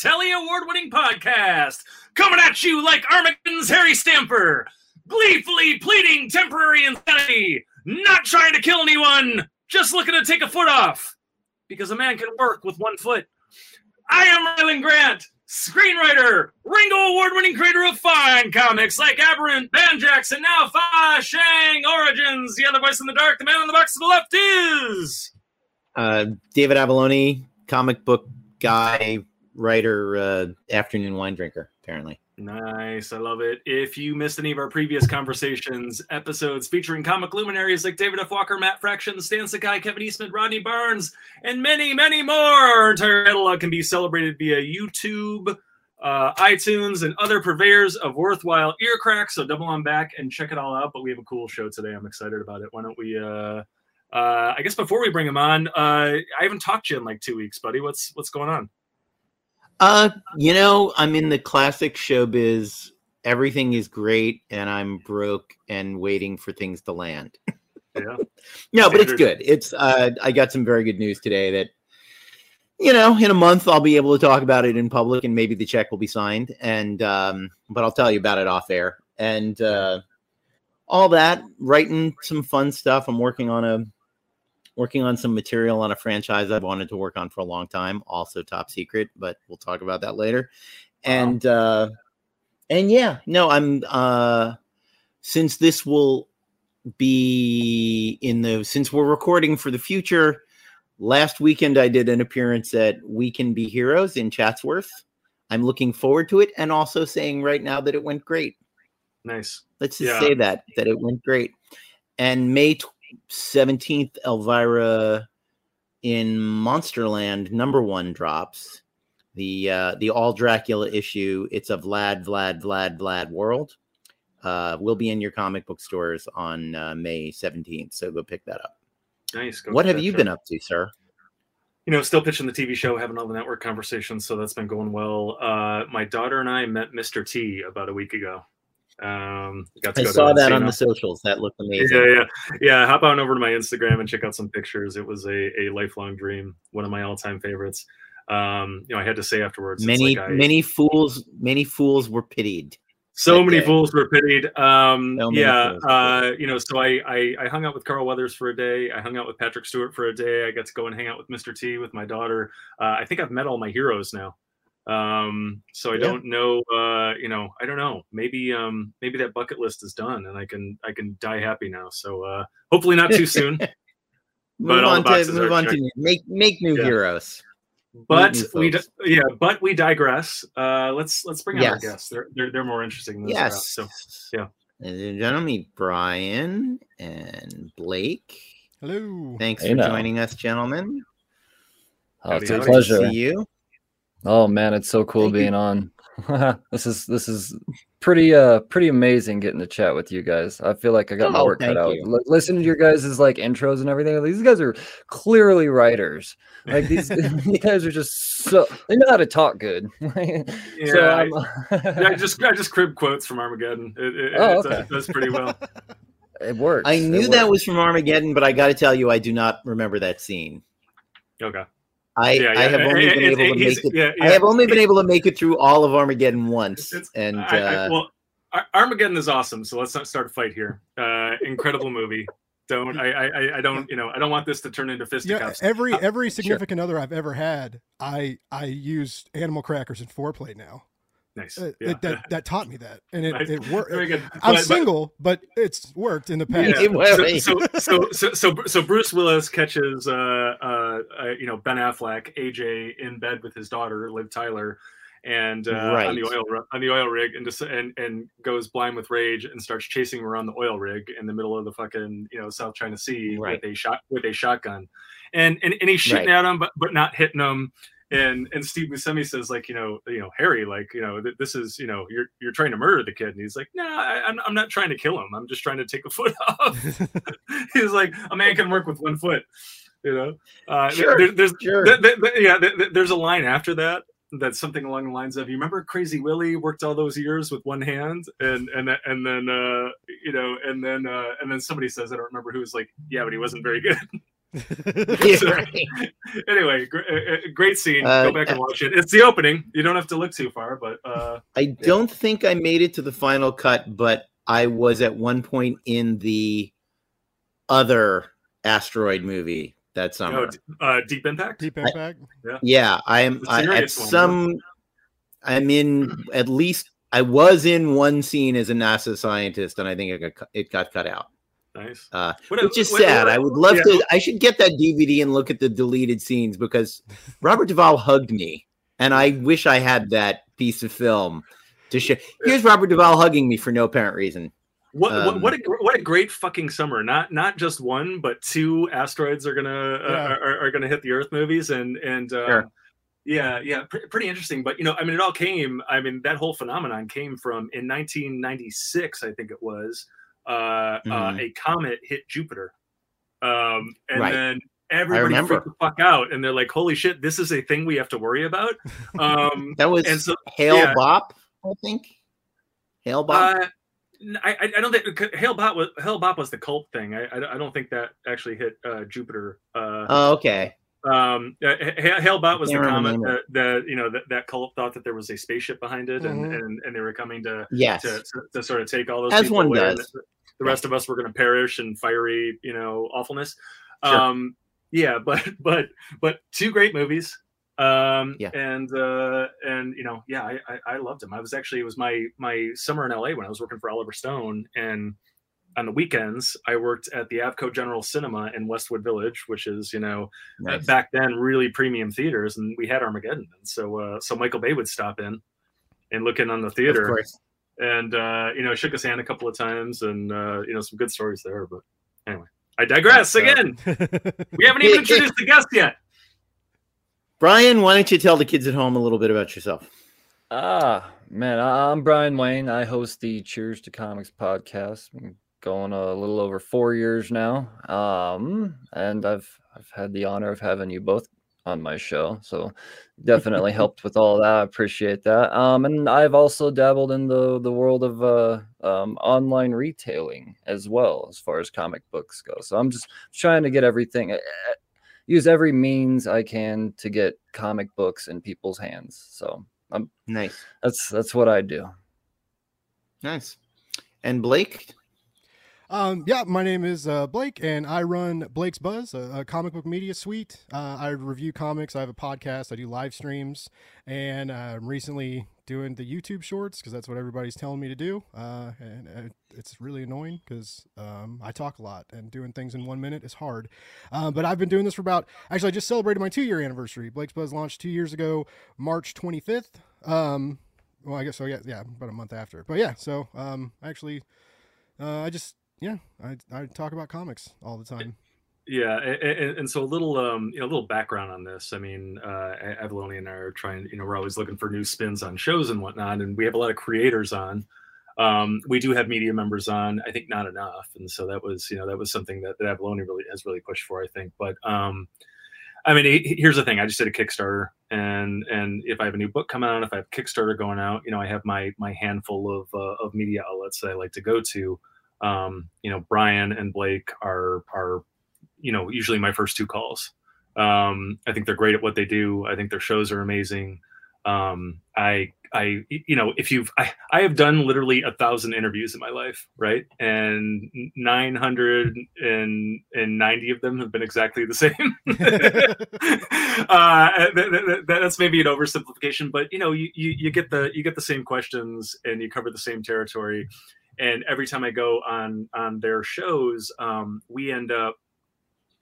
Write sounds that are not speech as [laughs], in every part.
Telly Award winning podcast. Coming at you like Armageddon's Harry Stamper. Gleefully pleading temporary insanity. Not trying to kill anyone. Just looking to take a foot off. Because a man can work with one foot. I am Rylend Grant, screenwriter, Ringo Award winning creator of fine comics like Aberrant, Banjax, and now Fa Shang Origins. The other voice in the dark, the man on the box to the left is. Uh, David Avallone, comic book guy, writer, uh, afternoon wine drinker, apparently. Nice. I love it. If you missed any of our previous conversations, episodes featuring comic luminaries like David F. Walker, Matt Fraction, Stan Sakai, Kevin Eastman, Rodney Barnes, and many, many more, entire catalog can be celebrated via YouTube, uh, iTunes, and other purveyors of worthwhile ear cracks. So double on back and check it all out. But we have a cool show today. I'm excited about it. Why don't we? Uh, uh, I guess before we bring him on, uh, I haven't talked to you in like two weeks, buddy. What's what's going on? Uh, you know, I'm in the classic showbiz. Everything is great, and I'm broke and waiting for things to land. [laughs] Yeah. no, but it's good. It's uh, I got some very good news today that you know in a month I'll be able to talk about it in public, and maybe the check will be signed. And um, but I'll tell you about it off air and uh, all that. Writing some fun stuff. I'm working on a working on some material on a franchise I've wanted to work on for a long time, also top secret, but we'll talk about that later. And uh and yeah, no, I'm uh since this will be in the since we're recording for the future, last weekend I did an appearance at We Can Be Heroes in Chatsworth. I'm looking forward to it and also saying right now that it went great. Nice. Let's just Yeah. say that that it went great. And May seventeenth, Elvira in Monsterland number one drops the uh, the all Dracula issue. It's a Vlad Vlad Vlad Vlad world. Uh, will be in your comic book stores on uh, May seventeenth. So go pick that up. Nice. Go what have you show. been up to, sir? you know, still pitching the TV show, having all the network conversations, so that's been going well. Uh, my daughter and I met Mr. T about a week ago. Um, got to I go to saw that on the socials. That looked amazing. Yeah, yeah, yeah. Hop on over to my Instagram and check out some pictures. It was a, a lifelong dream, one of my all time favorites. Um, you know, I had to say afterwards, Many like I- many fools many fools were pitied. so many day. fools were pitied. Um, So yeah, fools uh, you know, so I, I I hung out with Carl Weathers for a day. I hung out with Patrick Stewart for a day. I got to go and hang out with Mr. T with my daughter. Uh, I think I've met all my heroes now. Um, so I Yeah. don't know. Uh, you know, I don't know. Maybe um, maybe that bucket list is done, and I can I can die happy now. So uh, hopefully not too soon. [laughs] Move on to move on checked. to make make new Yeah. heroes. but new we di- yeah, but we digress. Uh, let's let's bring out our guests. They're they're, they're more interesting than this. Yes. So yeah. Ladies and gentlemen, Brian and Blake. Hello. Thanks Hey for now. joining us, gentlemen. Oh, it's a howdy. Good to pleasure. see you. Oh man, it's so cool Thank you. being on. [laughs] this is this is pretty uh pretty amazing getting to chat with you guys. I feel like I got my Oh, work cut out. you. Li- Listening to your guys' is like intros and everything. These guys are clearly writers. Like these, [laughs] these guys are just so they know how to talk good. [laughs] Yeah, I- I'm, yeah, I just I just crib quotes from Armageddon. It, it, Oh, it, okay. it does pretty well. it works. I It knew that was from Armageddon, but I got to tell you, I do not remember that scene. Okay. I, Yeah, I have only been able to make it. yeah, I have only been [laughs] able to make it through all of Armageddon once, It's- and I, I, uh, well, Armageddon is awesome. So let's not start a fight here. Uh, incredible movie. Don't I, I I- I don't you know I don't want this to turn into Yeah, fisticuffs. every Uh, every significant other I've ever had, I I used animal crackers and foreplay now. Nice. Uh, Yeah. it- that that taught me that, and it, Nice. it worked. Very good. I'm But- but- single, but it's worked in the past. Yeah. So, so, so, so, so, so Bruce Willis catches, uh, uh, uh, you know, Ben Affleck, AJ, in bed with his daughter, Liv Tyler, and uh, on the Right. oil on the oil rig, and just and and goes blind with rage and starts chasing him around the oil rig in the middle of the fucking you know South China Sea Right. with a shot with a shotgun, and and, and he's shooting Right. at him, but but not hitting him. And and Steve Buscemi says like you know you know Harry like you know th- this is you know you're you're trying to murder the kid. And he's like no I, I'm I'm not trying to kill him. I'm just trying to take a [laughs] foot off. [laughs] He's like a man can work with one foot you know? Uh Sure, there- there's sure. th- th- yeah th- th- there's a line after that that's something along the lines of you remember crazy willie worked all those years with one hand? And and and then uh you know and then uh and then somebody says i don't remember who was like yeah but he wasn't very good [laughs] [laughs] Yeah, right. anyway, gr- uh, uh, great scene. Uh, Go back and watch it. It's the opening. You don't have to look too far, but uh, I don't think I made it to the final cut, but I was at one point in the other asteroid movie that you summer. know, uh, Deep Impact. Deep impact. Yeah, I am I, at one, some. I'm in at least. I was in one scene as a NASA scientist, and I think it got it got cut out, Nice. uh, What- which is what- sad. what- I would love yeah. to. I should get that DVD and look at the deleted scenes because Robert Duvall hugged me, and I wish I had that piece of film to show. Here's Robert Duvall hugging me for no apparent reason. What, Um, what what a what a great fucking summer! Not not just one, but two asteroids are gonna uh, are, are gonna hit the Earth movies, and and um, Sure. yeah yeah pre- pretty interesting. But you know, I mean, it all came. I mean, that whole phenomenon came from in 1996, I think it was. Uh, uh, Mhm. a comet hit Jupiter, um, and Right. then everybody freaked the fuck out, and they're like, "Holy shit, this is a thing we have to worry about." [laughs] Um, That was and so Hale yeah. Bop, I think. Hale-Bopp. Uh, n- I, I- I don't think Hale-Bopp was Hale-Bopp was the cult thing. I, I, I don't think that actually hit uh, Jupiter. Uh, oh, okay. Um, uh, Hale-Bopp was the Can't comet that, that you know that, that cult thought that there was a spaceship behind it, and, Mhm. and and they were coming to Yes. to, to, to sort of take all those As people one away, does. The, the rest of us were going to perish in fiery, you know, awfulness. Sure. Um, yeah, [laughs] but but but two great movies. Um, Yeah. and uh, and you know, yeah, I, I I loved them. I was actually it was my my summer in LA when I was working for Oliver Stone, and on the weekends I worked at the Avco General Cinema in Westwood Village, which is you know uh, Nice. back then really premium theaters, and we had Armageddon, and so uh, so Michael Bay would stop in and look in on the Of theater course. and uh, you know shook his hand a couple of times and uh, you know some good stories there but anyway i digress So- again [laughs] we haven't even introduced the guest yet Brian, why don't you tell the kids at home a little bit about yourself? Ah, man, I'm Brian Wayne. I host the Cheers to Comics podcast. Going a little over four years now. Um, and I've I've had the honor of having you both on my show. So definitely [laughs] helped with all that. I appreciate that. Um, and I've also dabbled in the the world of uh um online retailing as well as far as comic books go. So I'm just trying to get everything eh, eh, use every means I can to get comic books in people's hands. So I'm Nice. that's that's what I do. Nice. And Blake? Um, yeah, my name is uh, Blake, and I run Blake's Buzz, a, a comic book media suite. Uh, I review comics. I have a podcast. I do live streams, and uh, I'm recently doing the YouTube shorts because that's what everybody's telling me to do. Uh, and uh, it's really annoying because um, I talk a lot, and doing things in one minute is hard. Uh, but I've been doing this for about. Actually, I just celebrated my two-year anniversary. Blake's Buzz launched two years ago, March 25th. Um, well, I guess so. Yeah, yeah, about a month after. But yeah, so um, actually, I just yeah, I I talk about comics all the time. yeah and, and so a little um you know a little background on this i mean uh avallone and i are trying you know we're always looking for new spins on shows and whatnot and we have a lot of creators on um we do have media members on i think not enough and so that was you know that was something that, that avallone really has really pushed for i think but um I mean, he- here's the thing. I just did a Kickstarter, and and if I have a new book coming out, if I have Kickstarter going out, you know, I have my my handful of uh, of media outlets that I like to go to. Um, you know, Brian and Blake are are, you know, usually my first two calls. Um, I think they're great at what they do. I think their shows are amazing. Um, I I you know if you've I, I have done literally a thousand interviews in my life right and 990 of them have been exactly the same [laughs] uh, th- th- th- that's maybe an oversimplification but you know you, you you get the you get the same questions and you cover the same territory and every time i go on on their shows um, we end up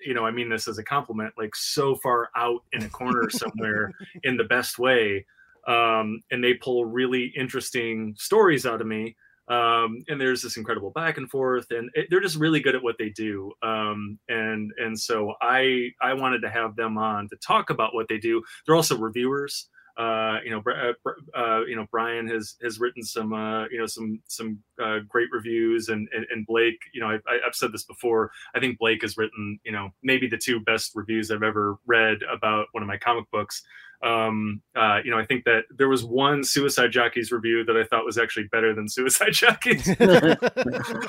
you know i mean this as a compliment like so far out in a corner [laughs] somewhere in the best way um, and they pull really interesting stories out of me. Um, and there's this incredible back and forth, and it, they're just really good at what they do. Um, and and so I I wanted to have them on to talk about what they do. They're also reviewers. Uh, you know, uh, uh, you know, Brian has has written some uh, you know some some uh, great reviews, and, and and Blake, you know, I, I- I've said this before. I think Blake has written you know maybe the two best reviews I've ever read about one of my comic books Um, uh, you know, I think that there was one Suicide Jockeys review that I thought was actually better than Suicide Jockeys. [laughs] [laughs]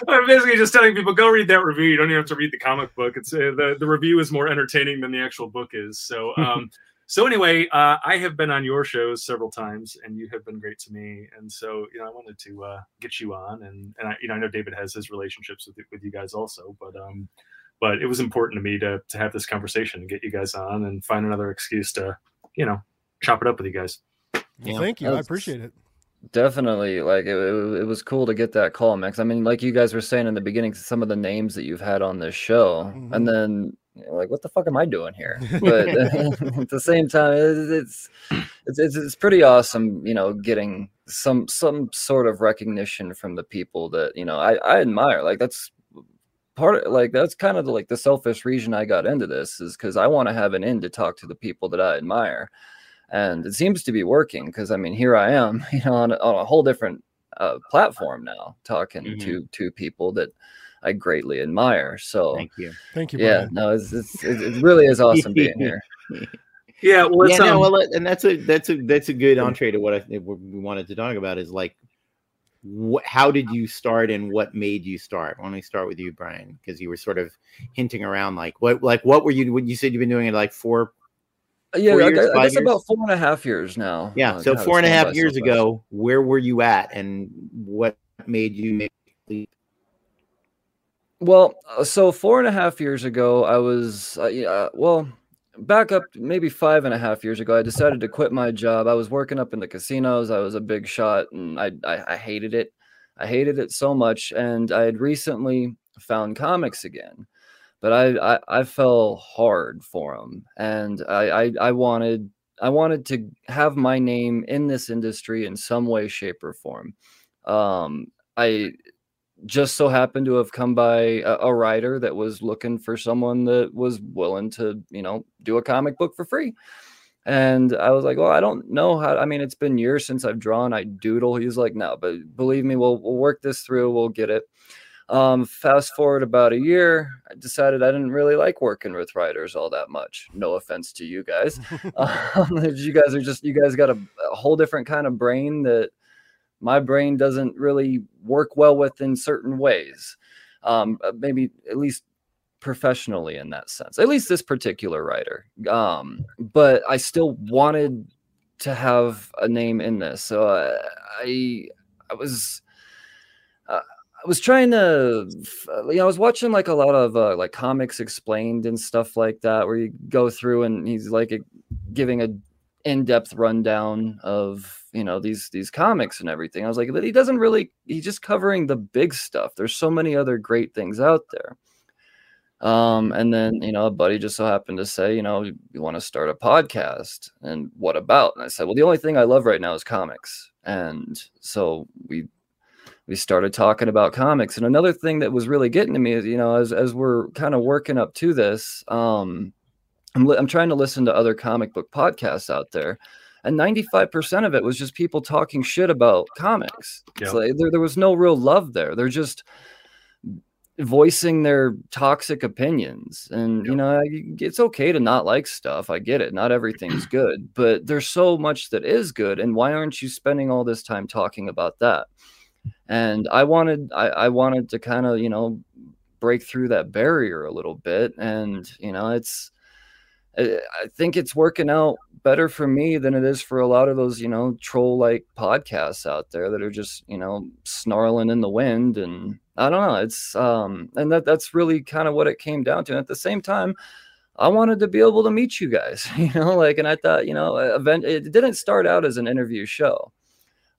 I'm basically just telling people go read that review. You don't even have to read the comic book. It's uh, the the review is more entertaining than the actual book is. So. Um, [laughs] so anyway, uh, I have been on your shows several times, and you have been great to me. And so, you know, I wanted to uh, get you on, and and I, you know, I know David has his relationships with with you guys also, but um, but it was important to me to to have this conversation and get you guys on and find another excuse to, you know, chop it up with you guys. Well, yeah. thank you. I appreciate it. Definitely, like it, it, was cool to get that call, Max. I mean, like you guys were saying in the beginning, some of the names that you've had on this show, mm-hmm. and then like what the fuck am i doing here [laughs] but [laughs] at the same time it's, it's it's it's pretty awesome you know getting some some sort of recognition from the people that you know i i admire like that's part of like that's kind of the, like the selfish reason i got into this is because i want to have an in to talk to the people that i admire and it seems to be working because i mean here i am [laughs] you know on, on a whole different uh, platform now talking mm-hmm. to to people that I greatly admire. So thank you, thank you. Yeah, no, it's, it's it really is awesome being [laughs] here. Yeah, well, yeah, no, well, and that's a that's a that's a good entree to what I think we wanted to talk about is like, wh- how did you start and what made you start? Why don't we start with you, Brian? Because you were sort of hinting around like what like what were you when you said you've been doing it like four yeah, I, years, I, guess years? about four and a half years now. Yeah, uh, so four and a half years ago, where were you at, and what made you make well, uh, so four and a half years ago, I was, uh, yeah, well, back up maybe five and a half years ago, I decided to quit my job. I was working up in the casinos. I was a big shot and I, I, I hated it. I hated it so much. And I had recently found comics again, but I, I, I fell hard for him, And I, I, I wanted, I wanted to have my name in this industry in some way, shape, or form. Um, I just so happened to have come by a, a, writer that was looking for someone that was willing to, you know, do a comic book for free. And I was like, well, I don't know how. I mean, it's been years since I've drawn. I doodle. He's like, no, but believe me, we'll we'll work this through. We'll get it. Um, fast forward about a year, I decided I didn't really like working with writers all that much. No offense to you guys. [laughs] [laughs] um, [laughs] you guys are just you guys got a, a whole different kind of brain that my brain doesn't really work well with in certain ways. Um, uh, maybe at least professionally in that sense, at least this particular writer. Um, but I still wanted to have a name in this. So uh, I, I was, I was trying to, you know, I was watching like a lot of uh, like comics explained and stuff like that, where you go through and he's like a, giving a in-depth rundown of you know these these comics and everything. I was like but he doesn't really he's just covering the big stuff. There's so many other great things out there. Um and then you know a buddy just so happened to say you know you want to start a podcast? And what about? And i said well the only thing i love right now is comics. And so we we started talking about comics. And another thing that was really getting to me is you know as as we're kind of working up to this um I'm, li- I'm trying to listen to other comic book podcasts out there and 95% of it was just people talking shit about comics. Like there, there was no real love there. They're just voicing their toxic opinions. And yep. you know it's okay to not like stuff. I get it. Not everything's [clears throat] good but there's so much that is good. And why aren't you spending all this time talking about that and i wanted i, I wanted to kind of you know break through that barrier a little bit and you know it's I think it's working out better for me than it is for a lot of those, you know, troll like podcasts out there that are just, you know, snarling in the wind. And I don't know. It's, um, and that that's really kind of what it came down to. And at the same time, I wanted to be able to meet you guys, [laughs] you know, like, and I thought, you know, event, it didn't start out as an interview show.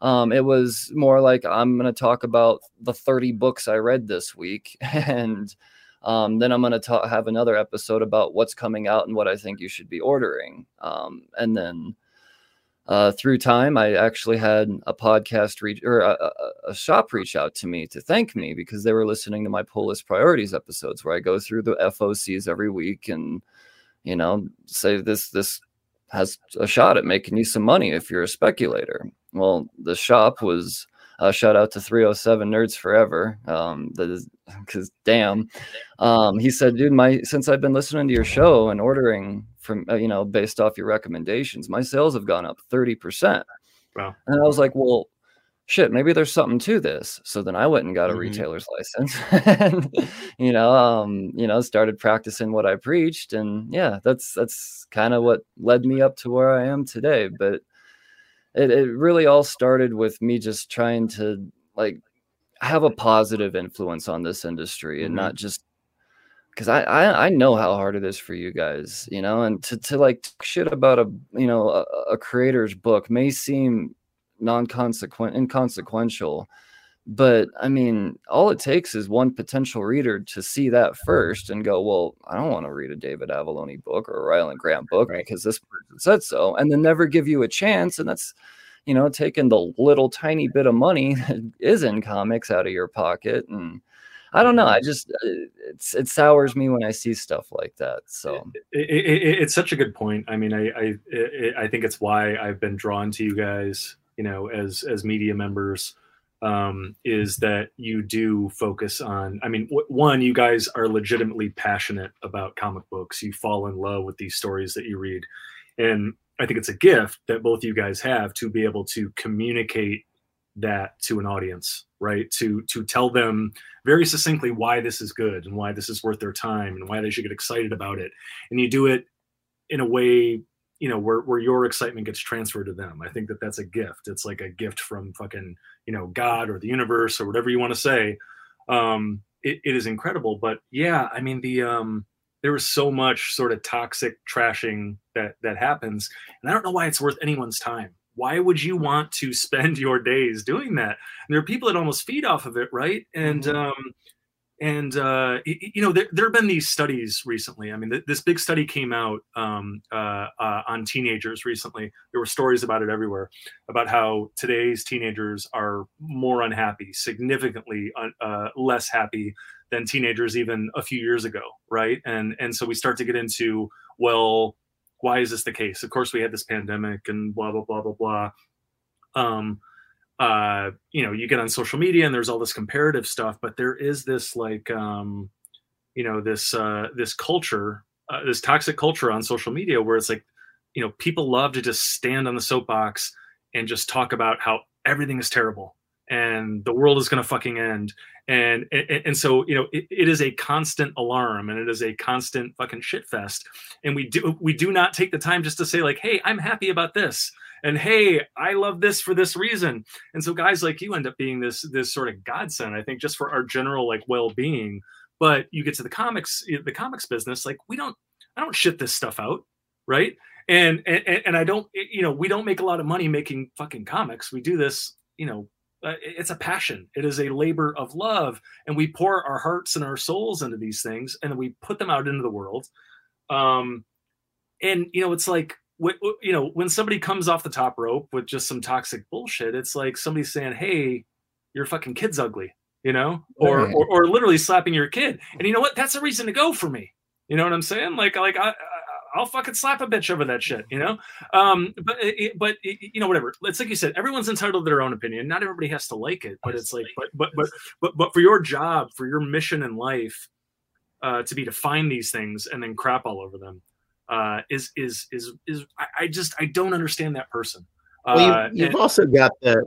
Um, it was more like I'm going to talk about the 30 books I read this week [laughs] and, um, then I'm going to have another episode about what's coming out and what I think you should be ordering. Um, and then uh, through time, I actually had a podcast reach or a, a, shop reach out to me to thank me because they were listening to my pull list priorities episodes where I go through the FOCs every week and you know say this this has a shot at making you some money if you're a speculator. Well, the shop was uh, shout out to 307 Nerds Forever. Um, because damn. Um, he said, dude, my since I've been listening to your show and ordering from uh, you know based off your recommendations, my sales have gone up thirty percent. Wow. And I was like, well, shit, maybe there's something to this. So then I went and got a Mhm. retailer's license, [laughs] and you know, um, you know, started practicing what I preached, and yeah, that's that's kind of what led me up to where I am today. But it, it really all started with me just trying to like have a positive influence on this industry and Mhm. not just because I, I I know how hard it is for you guys, you know, and to to like talk shit about a you know a, a creator's book may seem non-consequent inconsequential, but I mean, all it takes is one potential reader to see that first and go, well, I don't want to read a David Avallone book or a Rylend Grant book Right. because this person said so, and then never give you a chance, and that's you know taking the little tiny bit of money [laughs] that is in comics out of your pocket and. I don't know. I just uh, it's it sours me when I see stuff like that. So it, it, it- it's such a good point. I mean, I I I think it's why I've been drawn to you guys. You know, as as media members, um, is that you do focus on. I mean, w- one, you guys are legitimately passionate about comic books. You fall in love with these stories that you read, and I think it's a gift that both you guys have to be able to communicate that to an audience right to to tell them very succinctly why this is good and why this is worth their time and why they should get excited about it and you do it in a way you know where, where your excitement gets transferred to them. I think that that's a gift. It's like a gift from fucking you know god or the universe or whatever you want to say. Um it, it is incredible but yeah i mean the um there is so much sort of toxic trashing that that happens and i don't know why it's worth anyone's time. Why would you want to [laughs] spend your days doing that? And there are people that almost feed off of it right? And Mhm. um and uh, you know there, there have been these studies recently. I mean th- this big study came out um, uh, uh, on teenagers recently. There were stories about it everywhere about how today's teenagers are more unhappy significantly un- uh, less happy than teenagers even a few years ago right? And and so we start to get into well why is this the case? Of course we had this pandemic and blah blah blah blah blah. Um uh you know you get on social media and there's all this comparative stuff but there is this like um you know this uh this culture uh, this toxic culture on social media where it's like you know people love to just stand on the soapbox and just talk about how everything is terrible and the world is going to fucking end. And, and and so you know it, it is a constant alarm and it is a constant fucking shit fest. And we do we do not take the time just to say like hey i'm happy about this and hey i love this for this reason. And so guys like you end up being this this sort of godsend i think just for our general like well-being. But you get to the comics the comics business like we don't i don't shit this stuff out right? And and and i don't you know we don't make a lot of money making fucking comics. We do this you know uh, it's a passion. It is a labor of love and we pour our hearts and our souls into these things and we put them out into the world. Um and you know it's like you know when somebody comes off the top rope with just some toxic bullshit it's like somebody saying hey your fucking kid's ugly you know or, Right. or or literally slapping your kid and you know what that's a reason to go for me you know what i'm saying like like i, I I'll fucking slap a bitch over that shit, you know. Um, but it, but it, you know, whatever. It's like you said, everyone's entitled to their own opinion. Not everybody has to like it, but it's like, but but but but but for your job, for your mission in life, uh, to be to find these things and then crap all over them, uh, is is is is I, I just I don't understand that person. Uh, Well, you, you've and- also got the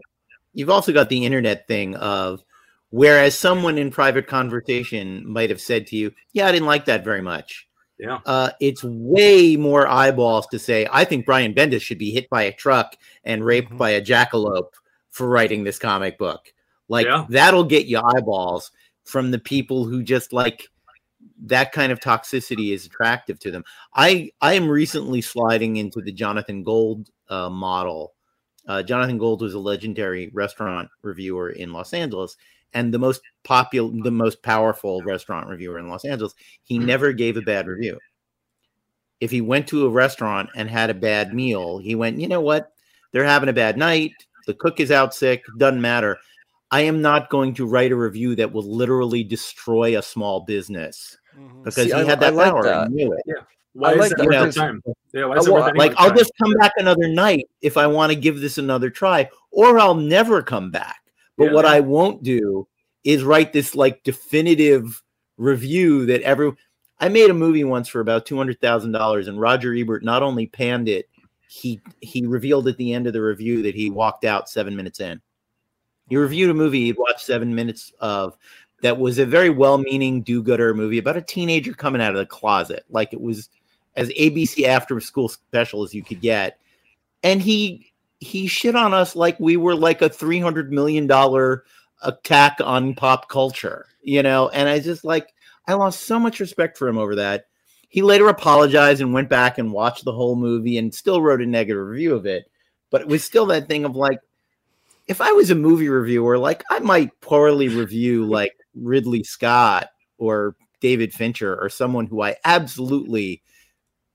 you've also got the internet thing of whereas someone in private conversation might have said to you, "Yeah, I didn't like that very much." Yeah. Uh, it's way more eyeballs to say, "I think Brian Bendis should be hit by a truck and raped Mhm. by a jackalope for writing this comic book." Like Yeah. that'll get you eyeballs from the people who just like that kind of toxicity is attractive to them. I I am recently sliding into the Jonathan Gold uh, model. Uh, Jonathan Gold was a legendary restaurant reviewer in Los Angeles and the most popular, the most powerful restaurant reviewer in Los Angeles. He never gave a bad review. If he went to a restaurant and had a bad meal, he went, you know what? They're having a bad night. The cook is out sick. Doesn't matter. I am not going to write a review that will literally destroy a small business. Mm-hmm. because See, he I- had I that like power. that. and knew it. why I is like that that worth because- the time? Yeah, why is it well, worth I- anyone's Like I'll time? just come back another night if I want to give this another try, or I'll never come back. But Yeah. what I won't do is write this like definitive review that every I made a movie once for about two hundred thousand dollars, and Roger Ebert not only panned it, he he revealed at the end of the review that he walked out seven minutes in. He reviewed a movie he'd watched seven minutes of that was a very well-meaning do-gooder movie about a teenager coming out of the closet, like it was as ABC after school special as you could get, and he he shit on us like we were like a three hundred million dollar attack on pop culture, you know. And I just like I lost so much respect for him over that. He later apologized and went back and watched the whole movie and still wrote a negative review of it. But it was still that thing of like, if I was a movie reviewer, like I might poorly review like Ridley Scott or David Fincher or someone who I absolutely,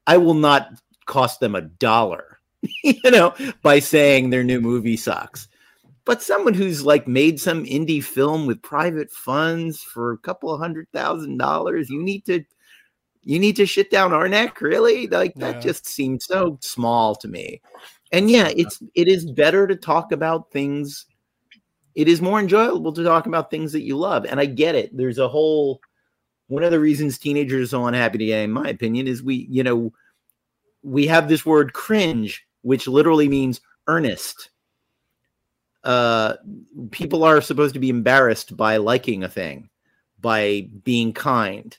I will not cost them a dollar, [laughs] you know, by saying their new movie sucks. But someone who's like made some indie film with private funds for a couple of hundred thousand dollars you need to you need to shit down our neck really? Like that yeah. just seems so small to me. And yeah it's it is better to talk about things it is more enjoyable to talk about things that you love and i get it there's a whole one of the reasons teenagers are so unhappy today in my opinion is we you know we have this word cringe which literally means earnest uh, people are supposed to be embarrassed by liking a thing, by being kind.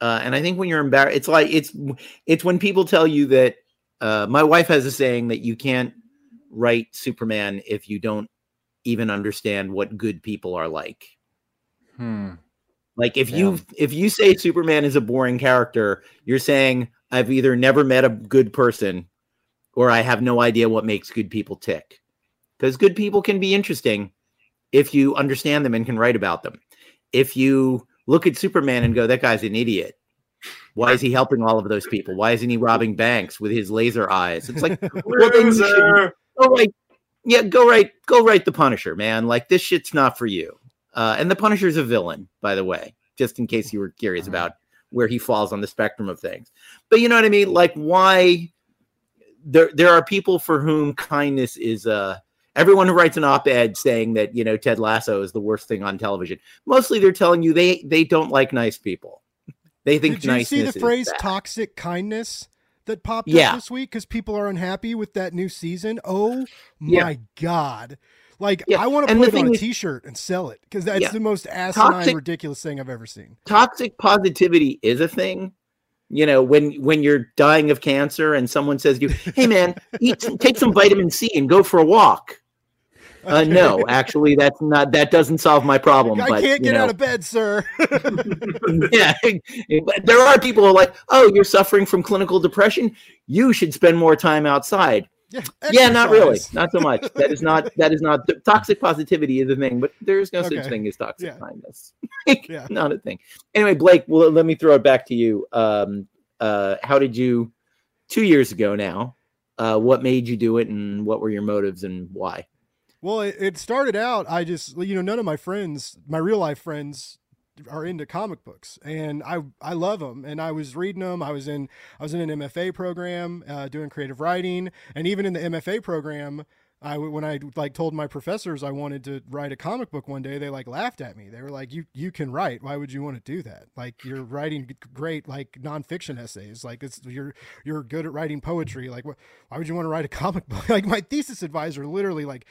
Uh, and I think when you're embarrassed, it's like it's it's when people tell you that. Uh, my wife has a saying that you can't write Superman if you don't even understand what good people are like. Hmm. Like if yeah. you if you say Superman is a boring character, you're saying I've either never met a good person or I have no idea what makes good people tick because good people can be interesting if you understand them and can write about them. If you look at Superman and go, that guy's an idiot. Why is he helping all of those people? Why isn't he robbing banks with his laser eyes? It's like, [laughs] well, then you should go right. Yeah, go right. Go write the Punisher, man. Like this shit's not for you. Uh, and the Punisher's a villain, by the way, just in case you were curious uh-huh. about where he falls on the spectrum of things. But you know what I mean? Like, why? There, there are people for whom kindness is uh everyone who writes an op-ed saying that you know Ted Lasso is the worst thing on television. Mostly, they're telling you they they don't like nice people. They think nice. Did you see the phrase "toxic kindness"? That popped yeah. up this week because people are unhappy with that new season. Oh my yeah. god! Like yeah. I want to put it on a T-shirt and sell it because that's the most asinine, toxic, ridiculous thing I've ever seen. Toxic positivity is a thing. You know, when when you're dying of cancer and someone says to you, "Hey, man, eat, take some vitamin C and go for a walk," Uh, no, actually, that's not. That doesn't solve my problem. I but, can't get know. out of bed, sir. [laughs] yeah, there are people who are like, "Oh, you're suffering from clinical depression. You should spend more time outside." Yeah, yeah, not really, not so much. That is not. That is not. Toxic positivity is a thing, but there is no okay. such thing as toxic yeah. kindness. [laughs] yeah, not a thing. Anyway, Blake, well, let me throw it back to you. Um, uh, how did you? Two years ago now. Uh, what made you do it, and what were your motives, and why? Well, it, it started out. I just you know none of my friends, my real life friends, are into comic books and I I love them and I was reading them I was in I was in an MFA program uh, doing creative writing and even in the MFA program I when I like told my professors I wanted to write a comic book one day they like laughed at me. They were like you you can write. Why would you want to do that? Like you're writing great like nonfiction essays. Like it's you're you're good at writing poetry. Like why would you want to write a [laughs] comic book? Like my thesis advisor literally like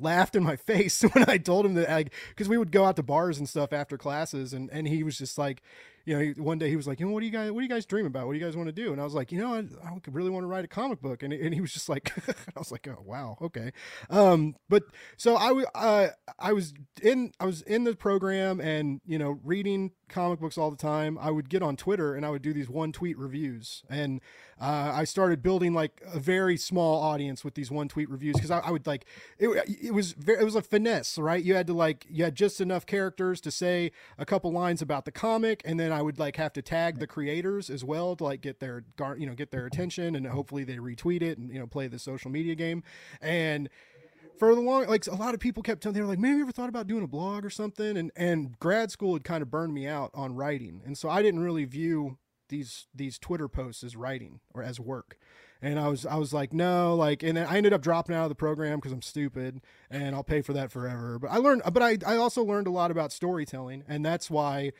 laughed in my face [laughs] when I told him that like because we would go out to bars and stuff after classes and and he was just like you know, one day he was like, you know, what do you guys, what do you guys dream about? What do you guys want to do? And I was like, you know, I, I really want to write a comic book. And, and he was just like, [laughs] I was like, oh, wow. Okay. Um, but so I, uh, I was in, I was in the program and, you know, reading comic books all the time. I would get on Twitter and I would do these one tweet reviews. And, uh, I started building like a very small audience with these one tweet reviews. Cause I, I would like, it, it was very, it was a finesse, right? You had to like, you had just enough characters to say a couple lines about the comic. And then I would like have to tag the creators as well to like get their you know get their attention and hopefully they retweet it and you know play the social media game and for the long like a lot of people kept telling they were like maybe you ever thought about doing a blog or something and and grad school had kind of burned me out on writing and so i didn't really view these these twitter posts as writing or as work And I was I was like, no, like, and then I ended up dropping out of the program because I'm stupid and I'll pay for that forever. But I learned, but I I also learned a lot about storytelling, and that's why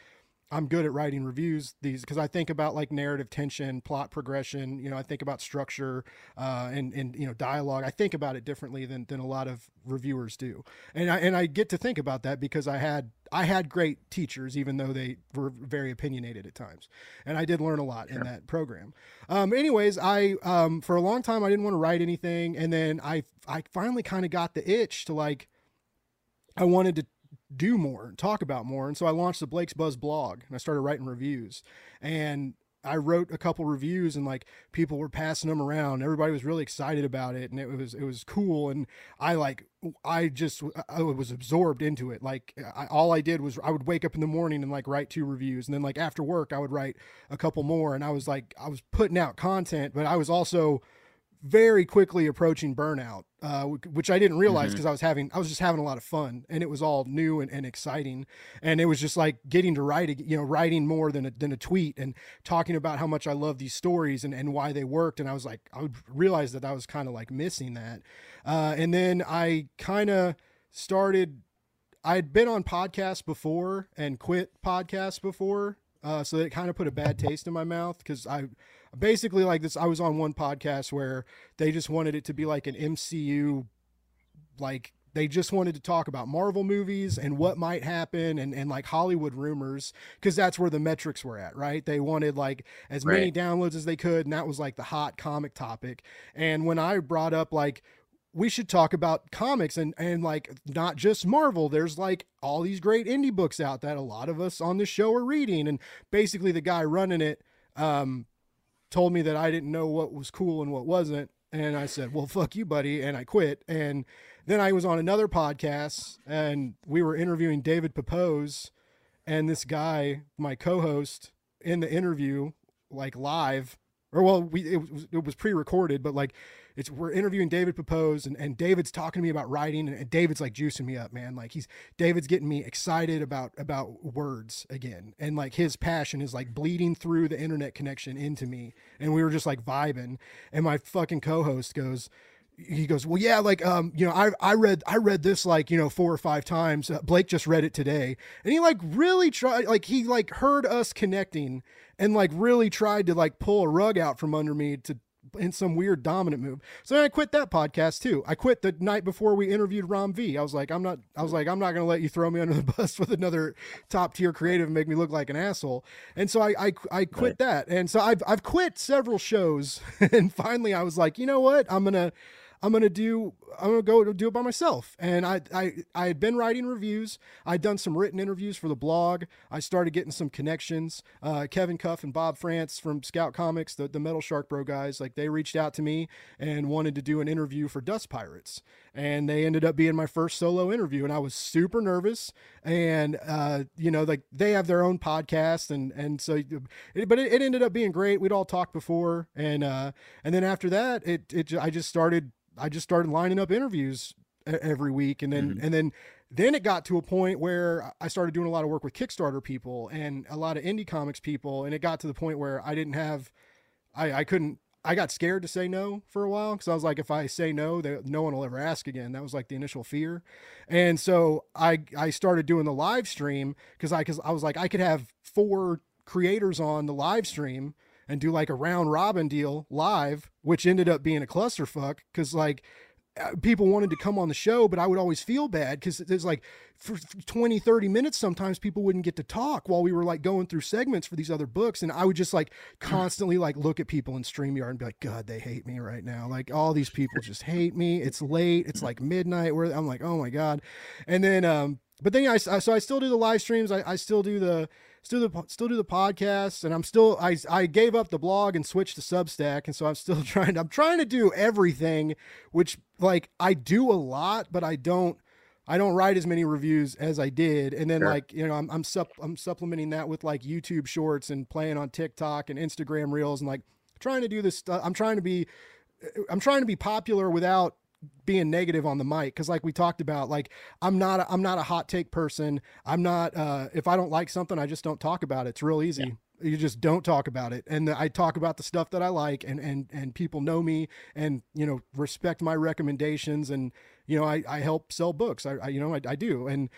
I'm good at writing reviews these because I think about like narrative tension, plot progression. You know, I think about structure uh, and and you know dialogue. I think about it differently than than a lot of reviewers do, and I and I get to think about that because I had I had great teachers, even though they were very opinionated at times, and I did learn a lot sure. in that program. Um, anyways, I um, for a long time I didn't want to write anything, and then I I finally kind of got the itch to like I wanted to do more and talk about more. And so I launched the Blake's Buzz blog and I started writing reviews. And I wrote a couple reviews and like people were passing them around. Everybody was really excited about it and it was it was cool and I like I just I was absorbed into it. Like I, all I did was I would wake up in the morning and like write two reviews and then like after work I would write a couple more and I was like I was putting out content, but I was also very quickly approaching burnout, uh, which I didn't realize because mm-hmm. I was having, I was just having a lot of fun and it was all new and, and exciting. And it was just like getting to write, you know, writing more than a, than a tweet and talking about how much I love these stories and, and why they worked. And I was like, I realized realize that I was kind of like missing that. Uh, and then I kind of started, I had been on podcasts before and quit podcasts before. Uh, so it kind of put a bad taste in my mouth because I, basically like this. I was on one podcast where they just wanted it to be like an MCU, like they just wanted to talk about Marvel movies and what might happen and, and like Hollywood rumors because that's where the metrics were at, right? They wanted like as right. many downloads as they could, and that was like the hot comic topic. And when I brought up like we should talk about comics and and like not just Marvel, there's like all these great indie books out that a lot of us on the show are reading, and basically the guy running it um told me that I didn't know what was cool and what wasn't. And I said, well, fuck you, buddy. And I quit. And then I was on another podcast and we were interviewing David Pepose. And this guy, my co host, in the interview, like live, or well, we it was, it was pre recorded, but like it's we're interviewing David Pepose and, and David's talking to me about writing and, and David's like juicing me up, man. Like he's David's getting me excited about about words again. And like his passion is like bleeding through the internet connection into me. And we were just like vibing. And my fucking co-host goes, he goes, well, yeah, like, um, you know, I, I read, I read this like, you know, four or five times. Uh, Blake just read it today, and he like really tried, like, he like heard us connecting, and like really tried to like pull a rug out from under me to in some weird dominant move. So I quit that podcast too. I quit the night before we interviewed Ram V. I was like, I'm not. I was like, I'm not going to let you throw me [laughs] under the bus with another top tier creative and make me look like an asshole. And so I I, I quit right. that. And so I've I've quit several shows. [laughs] and finally, I was like, you know what? I'm gonna I'm gonna do I'm gonna go do it by myself. And I I I had been writing reviews. I'd done some written interviews for the blog. I started getting some connections. Uh, Kevin Cuffe and Bob Frantz from Scout Comics, the the Metal Shark Bro guys, like they reached out to me and wanted to do an interview for Dust Pirates. And they ended up being my first solo interview, and I was super nervous. And uh, you know, like they have their own podcast, and and so, but it, it ended up being great. We'd all talked before, and uh, and then after that, it it I just started I just started lining up interviews every week, and then mm-hmm. and then then it got to a point where I started doing a lot of work with Kickstarter people and a lot of indie comics people, and it got to the point where I didn't have, I I couldn't. I got scared to say no for a while because I was like, if I say no, no one will ever ask again. That was like the initial fear, and so I I started doing the live stream because I because I was like I could have four creators on the live stream and do like a round robin deal live, which ended up being a clusterfuck because like people wanted to come on the show, but I would always feel bad because it's like for 20, 30 minutes, sometimes people wouldn't get to talk while we were like going through segments for these other books. And I would just like [laughs] constantly like look at people in StreamYard and be like, God, they hate me right now. Like all these people just hate me. It's late. It's like midnight where I'm like, oh my God. And then, um, but then I, so I still do the live streams. I, I still do the, still do still do the podcast and I'm still I I gave up the blog and switched to Substack and so I'm still [laughs] trying to, I'm trying to do everything which like I do a lot but I don't I don't write as many reviews as I did and then sure. like you know I'm I'm sup I'm supplementing that with like YouTube shorts and playing on TikTok and Instagram reels and like trying to do this stuff I'm trying to be eh, I'm trying to be popular without being negative on the mic because like we talked about like i'm not a, i'm not a hot take person. I'm not uh if i don't like something i just don't talk about it. It's real easy. You just don't talk about it. And I talk about the stuff that I like and and and people know me and you know respect my recommendations and you know I, I help sell books. I, I you know I, I do. And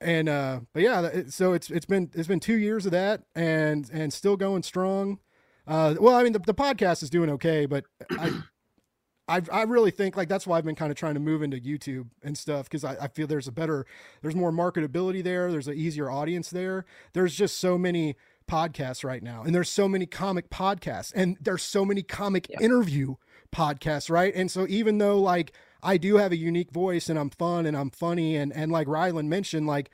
and uh but yeah so it's it's been it's been two years of that and and still going strong. Uh well i mean the, the podcast is doing okay but i I, I really think like that's why I've been kind of trying to move into YouTube and stuff because I, I feel there's a better, there's more marketability there. There's an easier audience there. There's just so many podcasts right now, and there's so many comic podcasts, and there's so many comic yeah. interview podcasts, right? And so even though like I do have a unique voice and I'm fun and I'm funny and and like Rylend mentioned, like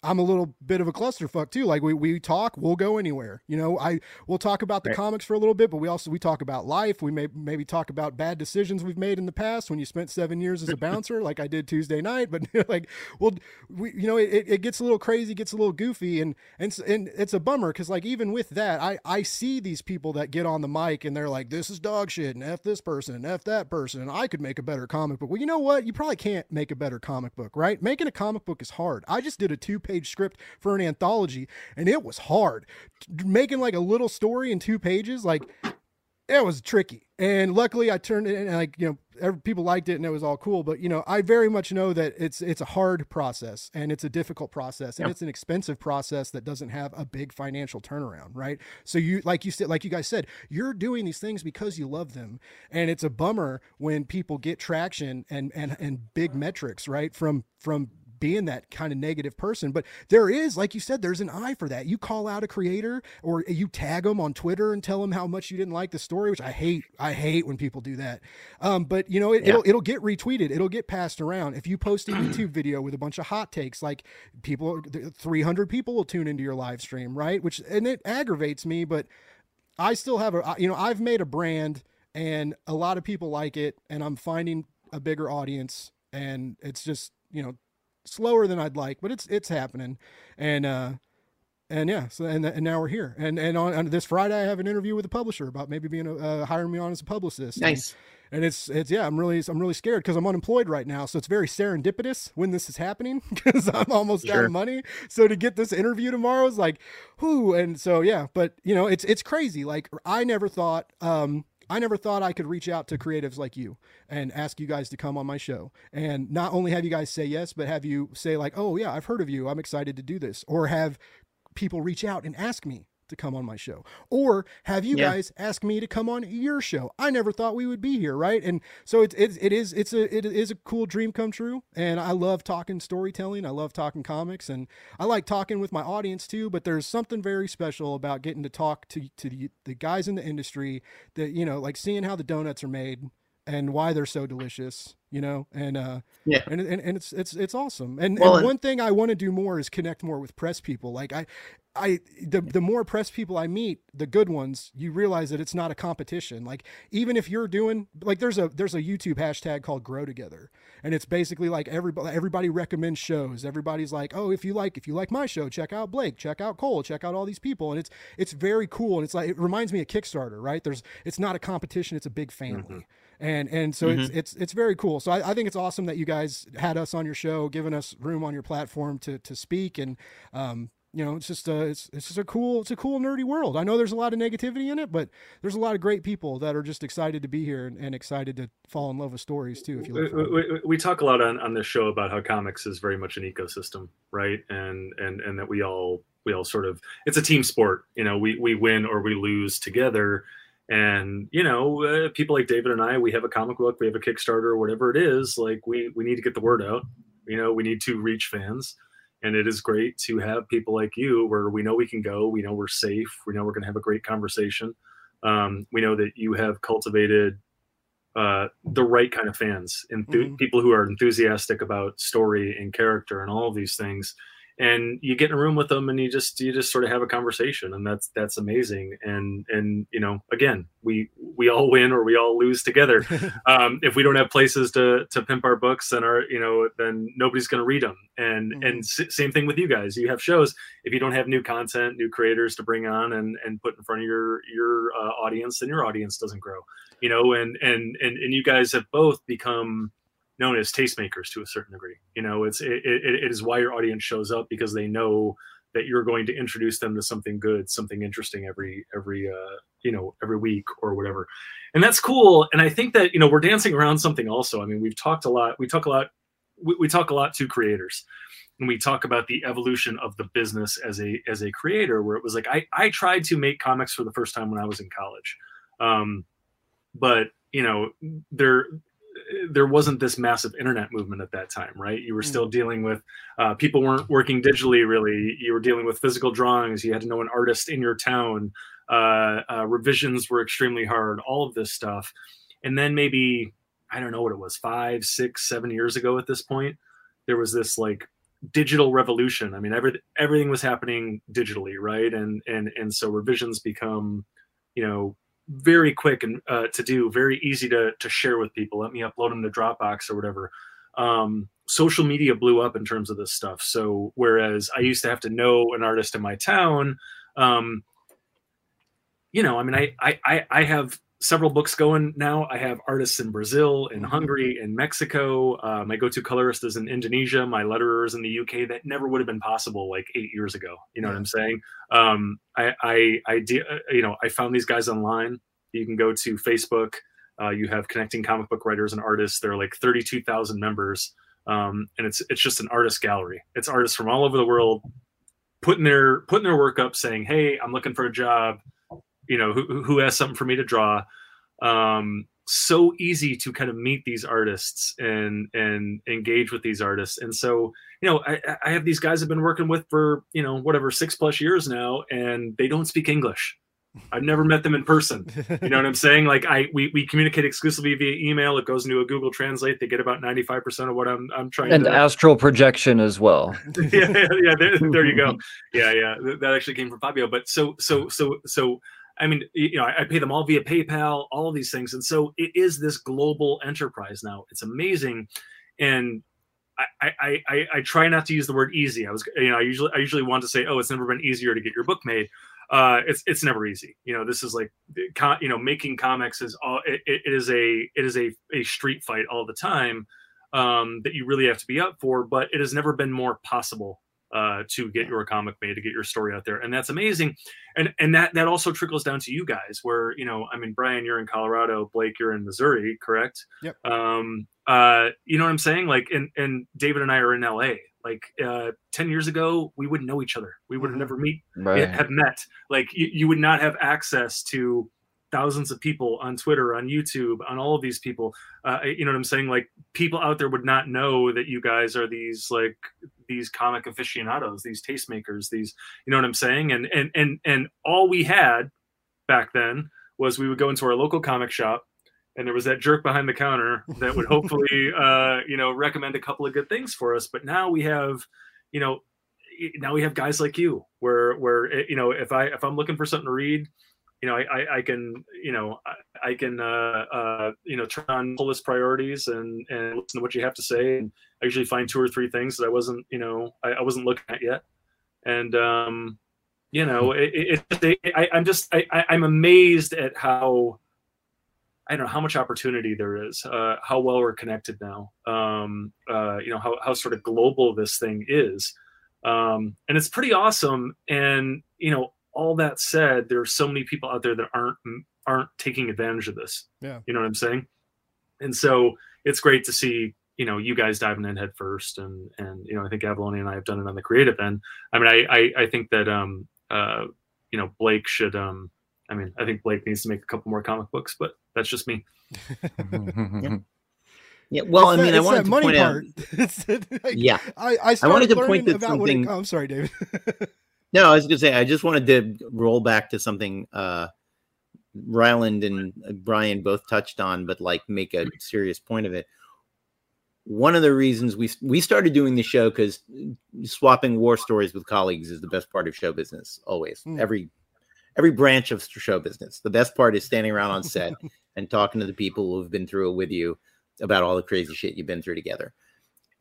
I'm a little bit of a clusterfuck too. Like we, we talk, we'll go anywhere. You know, I we'll talk about the right. comics for a little bit, but we also we talk about life. We may maybe talk about bad decisions we've made in the past when you spent seven years as a [laughs] bouncer, like I did Tuesday night. But [laughs] like, well, we you know it, it gets a little crazy, gets a little goofy, and and and it's a bummer because like even with that, I I see these people that get on the mic and they're like, this is dog shit, and f this person, and f that person, and I could make a better comic book. Well, you know what? You probably can't make a better comic book, right? Making a comic book is hard. I just did a two page script for an anthology, and it was hard. Making like a little story in two pages, like it was tricky. And luckily, I turned it and like you know, every, people liked it and it was all cool. But you know, I very much know that it's it's a hard process and it's a difficult process and yep. it's an expensive process that doesn't have a big financial turnaround, right? So you like you said, like you guys said, you're doing these things because you love them, and it's a bummer when people get traction and and and big metrics, right, from from being that kind of negative person. But there is, like you said, there's an eye for that. You call out a creator or you tag them on Twitter and tell them how much you didn't like the story, which I hate. I hate when people do that. Um, but you know, it, will it'll get retweeted. It'll get passed around. If you post a YouTube video with a bunch of hot takes, like people, 300 people will tune into your live stream, right? Which and it aggravates me, but I still have a, you know, I've made a brand and a lot of people like it, and I'm finding a bigger audience, and it's just you know slower than I'd like, but it's it's happening. And uh and yeah, so and and now we're here. And and on, on this Friday I have an interview with a publisher about maybe being a, uh, hiring me on as a publicist. Nice. And, and it's it's yeah i'm really i'm really scared because i'm unemployed right now so it's very serendipitous when this is happening [laughs] because i'm almost sure. out of money so to get this interview tomorrow is like whoo and so yeah but you know it's it's crazy like i never thought um I never thought I could reach out to creatives like you and ask you guys to come on my show. And not only have you guys say yes, but have you say, like, oh, yeah, I've heard of you. I'm excited to do this. Or have people reach out and ask me to come on my show. Or have you yeah. guys ask me to come on your show? I never thought we would be here right? And so it's it, it is it's a it is a cool dream come true. And i love talking storytelling. I love talking comics. And i like talking with my audience too but there's something very special about getting to talk to to the, the guys in the industry that you know like seeing how the donuts are made and why they're so delicious you know? And uh yeah. and, and, and it's it's it's awesome. And, well, and one thing i want to do more is connect more with press people. Like i I the the more press people I meet, the good ones, you realize that it's not a competition. Like even if you're doing like there's a there's a YouTube hashtag called Grow Together, and it's basically like everybody everybody recommends shows. Everybody's like, oh, if you like if you like my show, check out Blake, check out Cole, check out all these people, and it's it's very cool. And it's like it reminds me of Kickstarter, right? There's it's not a competition, it's a big family. Mm-hmm and and so mm-hmm. it's it's it's very cool. So I, I, think it's awesome that you guys had us on your show, giving us room on your platform to to speak, and um, you know, it's just a it's, it's just a cool it's a cool nerdy world. I know there's a lot of negativity in it, but there's a lot of great people that are just excited to be here and, and excited to fall in love with stories too. If you we, we, we, talk a lot on, on this show about how comics is very much an ecosystem, right? And and and that we all we all sort of it's a team sport. You know, we we win or we lose together. And you know, uh, people like David and I, we have a comic book, we have a Kickstarter, whatever it is. Like we we need to get the word out. You know, we need to reach fans and it is great to have people like you where we know we can go we know we're safe we know we're going to have a great conversation um, we know that you have cultivated uh, the right kind of fans and mm-hmm. people who are enthusiastic about story and character and all of these things and you get in a room with them and you just you just sort of have a conversation and that's that's amazing. And and you know again we we all win or we all lose together. [laughs] Um, if we don't have places to to pimp our books and our you know then nobody's going to read them and mm-hmm. and s- same thing with you guys. You have shows. If you don't have new content new creators to bring on and and put in front of your your uh, audience then your audience doesn't grow you know and and and and you guys have both become known as tastemakers to a certain degree. You know, it's it, it, it is why your audience shows up because they know that you're going to introduce them to something good, something interesting every every uh, you know every week or whatever, and that's cool. And I think that you know we're dancing around something also. I mean, we've talked a lot. We talk a lot. We, we talk a lot to creators, and we talk about the evolution of the business as a as a creator. Where it was like I I tried to make comics for the first time when I was in college, um, but you know there there wasn't this massive internet movement at that time, right? You were still dealing with uh, people weren't working digitally really. You were dealing with physical drawings. You had to know an artist in your town. Uh, uh, revisions were extremely hard. All of this stuff, and then maybe I don't know what it was five, six, seven years ago at this point, there was this like digital revolution. I mean, every, everything was happening digitally, right? And and and so revisions become, you know, very quick and uh, to do, very easy to to share with people. Let me upload them to Dropbox or whatever. Um, social media blew up in terms of this stuff. So whereas I used to have to know an artist in my town, um, you know, I mean, I I I have several books going now. I have artists in Brazil, in Hungary, in Mexico. Uh, my go-to colorist is in Indonesia. My letterer is in the UK. That never would have been possible like eight years ago. You know what I'm saying? Um, I, I, I, you know, I found these guys online. You can go to Facebook. Uh, you have connecting comic book writers and artists. There are like 32,000 members, um, and it's it's just an artist gallery. It's artists from all over the world putting their putting their work up, saying, "Hey, I'm looking for a job." You know who, who has something for me to draw um so easy to kind of meet these artists and and engage with these artists and so you know i, I have these guys i've been working with for you know whatever six plus years now and they don't speak english I've never met them in person. You know what I'm [laughs] saying? Like I we, we communicate exclusively via email. It goes into a Google Translate. They get about 95% of what I'm I'm trying and to astral projection as well. [laughs] yeah, yeah, yeah there, there, you go. [laughs] Yeah, yeah. That actually came from Fabio. But so so so so I mean, you know, I, pay them all via PayPal, all of these things, and so it is this global enterprise now. It's amazing, and I, I, I, I try not to use the word easy. I was, you know, I usually I usually want to say, oh, it's never been easier to get your book made. Uh, it's it's never easy. You know, this is like, you know, making comics is all. It, it is a it is a a street fight all the time um, that you really have to be up for. But it has never been more possible uh, to get your comic made, to get your story out there, and that's amazing. And and that that also trickles down to you guys, where you know, I mean, Brian, you're in Colorado, Blake, you're in Missouri, correct? Yep. Um, uh, you know what I'm saying? Like, and and David and I are in LA. Like uh, ten years ago, we wouldn't know each other. We would have mm-hmm. never meet, right. have met. Like, you, you would not have access to thousands of people on Twitter, on YouTube, on all of these people. Uh, you know what I'm saying? Like people out there would not know that you guys are these like these comic aficionados, these tastemakers, these you know what I'm saying? And and and and all we had back then was we would go into our local comic shop and there was that jerk behind the counter that would hopefully [laughs] uh, you know recommend a couple of good things for us. But now we have, you know, now we have guys like you where where you know if I if I'm looking for something to read you know, I, I, I, can, you know, I, I can, uh, uh, you know, turn on pull list priorities and, and listen to what you have to say. And I usually find two or three things that I wasn't, you know, I, I wasn't looking at yet. And, um, you know, hmm. it, it, it I, I'm just, I, I'm amazed at how, I don't know how much opportunity there is, uh, how well we're connected now. Um, uh, you know, how, how sort of global this thing is. Um, and it's pretty awesome. And, you know, all that said, there are so many people out there that aren't aren't taking advantage of this. Yeah, you know what I'm saying. And so it's great to see you know you guys diving in head first, and and you know I think Avallone and I have done it on the creative end. I mean, I I, I think that um uh you know Blake should um I mean I think Blake needs to make a couple more comic books, but that's just me. [laughs] yeah. Yeah, well, it's I mean, that, I wanted to point part. [laughs] out. like, yeah, I I, I wanted to point to something. It, oh, I'm sorry, David. [laughs] No, I was going to say I just wanted to roll back to something uh, Rylend and Brian both touched on, but like make a serious point of it. One of the reasons we we started doing the show because swapping war stories with colleagues is the best part of show business. Always, mm. every every branch of show business. The best part is standing around on set [laughs] and talking to the people who've been through it with you about all the crazy shit you've been through together.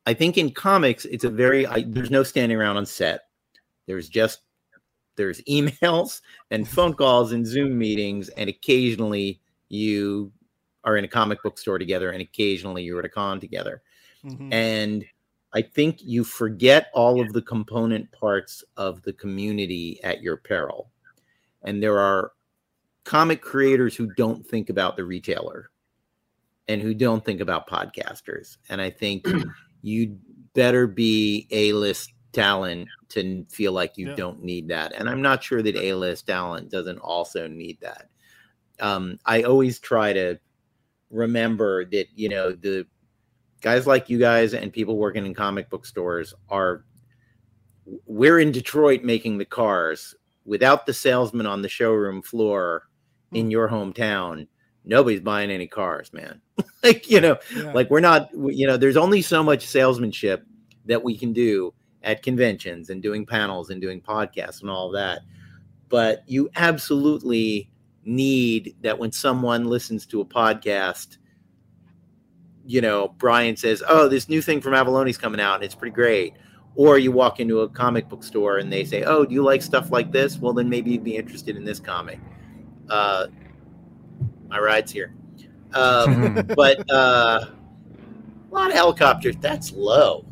I think in comics, it's a very I, there's no standing around on set there's just there's emails [laughs] and phone calls and Zoom meetings, and occasionally you are in a comic book store together, and occasionally you're at a con together. Mm-hmm. And I think you forget all of the component parts of the community at your peril. And there are comic creators who don't think about the retailer and who don't think about podcasters. And I think [clears throat] you'd better be A list talent to feel like you Yeah. don't need that. And I'm not sure that A list talent doesn't also need that. Um, I always try to remember that, you know, the guys like you guys and people working in comic book stores are we're in Detroit making the cars without the salesman on the showroom floor in your hometown. Nobody's buying any cars, man. [laughs] like, you know, Yeah. like we're not you know there's only so much salesmanship that we can do at conventions and doing panels and doing podcasts and all that but you absolutely need that when someone listens to a podcast you know brian says oh this new thing from avallone's coming out and it's pretty great or you walk into a comic book store and they say oh do you like stuff like this well then maybe you'd be interested in this comic uh my ride's here um, [laughs] but uh, a lot of helicopters. That's low.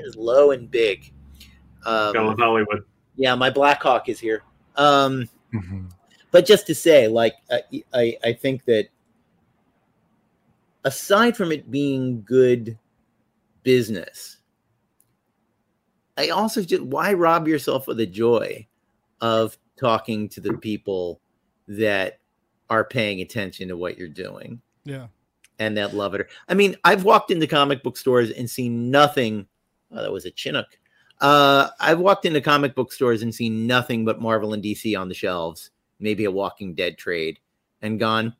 That is low and big. Go Um, with Hollywood. yeah, my Black Hawk is here. Um, Mhm. but just to say, like, I, I, I think that aside from it being good business, I also just why rob yourself of the joy of talking to the people that are paying attention to what you're doing yeah. and that love it. I mean, I've walked into comic book stores and seen nothing. Oh, that was a Chinook. Uh, I've walked into comic book stores and seen nothing but Marvel and DC on the shelves, maybe a Walking Dead trade, and gone.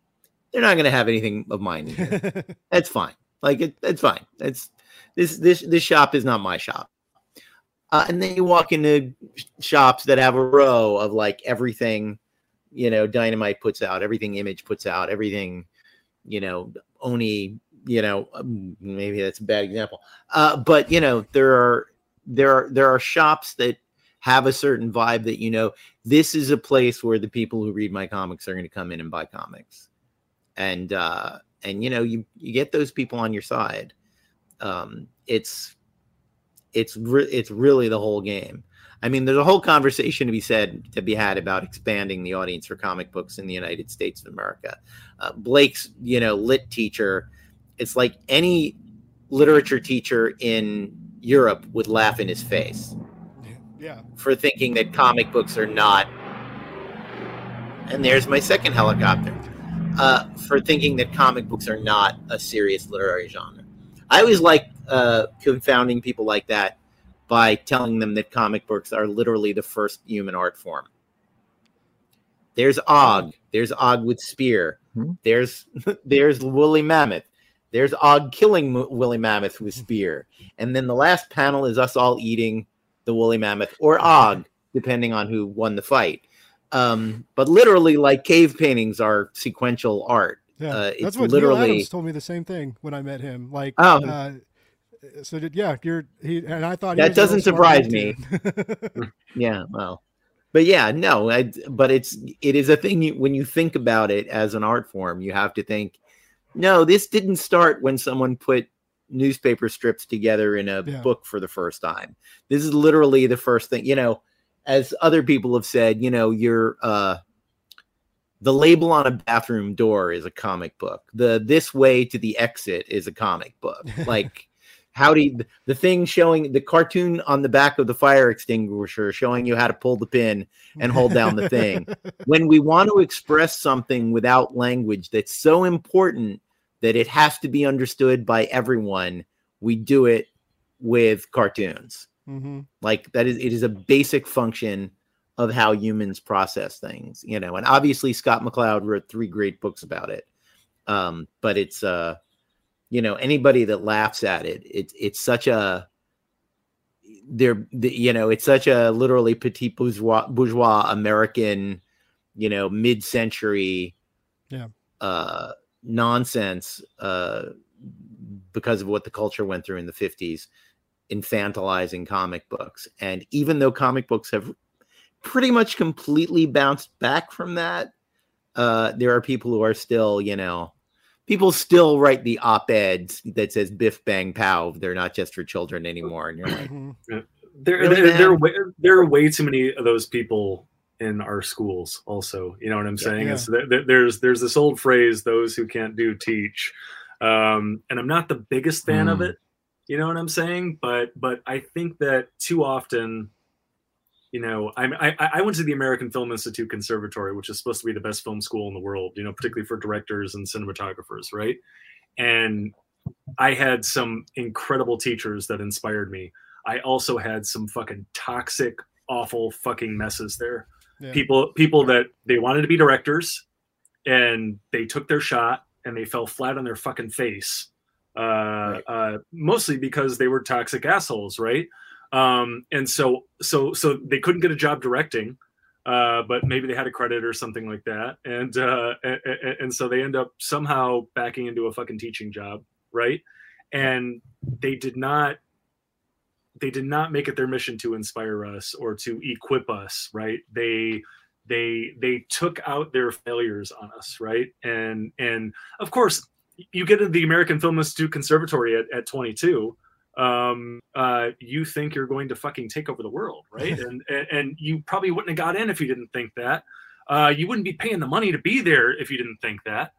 They're not going to have anything of mine. [laughs] That's fine. Like it, it's fine. It's this this this shop is not my shop. Uh, and then you walk into shops that have a row of like everything, you know, Dynamite puts out, everything Image puts out, everything, you know, Oni, you know, um, maybe that's a bad example. Uh, but you know, there are there are there are shops that have a certain vibe that you know this is a place where the people who read my comics are going to come in and buy comics. And uh and you know you you get those people on your side. Um it's it's re- it's really the whole game. I mean there's a whole conversation to be said to be had about expanding the audience for comic books in the united states of america. Uh, blake's you know lit teacher it's like any literature teacher in europe would laugh in his face. Yeah. for thinking that comic books are not and there's my second helicopter. Uh, for thinking that comic books are not a serious literary genre. I always like uh, confounding people like that by telling them that comic books are literally the first human art form. There's og. There's og with spear. Hmm. there's [laughs] there's woolly mammoth there's og killing woolly mammoth with spear and then the last panel is us all eating the woolly mammoth or og depending on who won the fight um, but literally like cave paintings are sequential art Yeah, Uh, that's it's what Neil literally- Adams told me the same thing when I met him. Like, Oh. uh, so did yeah, you're he and I thought That was a little doesn't surprise me. [laughs] yeah well but yeah no I, but it's it is a thing you, when you think about it as an art form you have to think no this didn't start when someone put newspaper strips together in a Yeah. book for the first time. This is literally the first thing you know as other people have said you know you're uh the label on a bathroom door is a comic book. The this way to the exit is a comic book. [laughs] Like how do you, the thing showing the cartoon on the back of the fire extinguisher showing you how to pull the pin and hold down the thing. [laughs] when we want to express something without language that's so important that it has to be understood by everyone we do it with cartoons. Hmm like that is it is a basic function of how humans process things you know and obviously scott mccloud wrote three great books about it. Um but it's uh you know anybody that laughs at it it's it's such a they're you know it's such a literally petit bourgeois bourgeois american you know mid-century Yeah. uh nonsense uh because of what the culture went through in the 50s infantilizing comic books and even though comic books have pretty much completely bounced back from that uh there are people who are still you know people still write the op-eds that says biff bang pow they're not just for children anymore and you're like Mhm. There, Really, there, there, are way, there are way too many of those people in our schools. Also, you know what I'm saying? Yeah. It's there, there- there's there's this old phrase: "Those who can't do teach," um, and I'm not the biggest fan of Mm. it. You know what I'm saying? But but I think that too often, you know, I'm, I I went to the American Film Institute Conservatory, which is supposed to be the best film school in the world. You know, particularly for directors and cinematographers, right? And I had some incredible teachers that inspired me. I also had some fucking toxic, awful fucking messes there. Yeah. People people that they wanted to be directors and they took their shot and they fell flat on their fucking face. Uh, uh, mostly because they were toxic assholes, right? Um, and so so so they couldn't get a job directing. Uh, but maybe they had a credit or something like that, and uh, and, and so they end up somehow backing into a fucking teaching job, right? And they did not they did not make it their mission to inspire us or to equip us right they they they took out their failures on us right and and of course you get into the american film institute conservatory at, at 22 um uh you think you're going to fucking take over the world right? [laughs] And, and and you probably wouldn't have got in if you didn't think that. Uh you wouldn't be paying the money to be there if you didn't think that.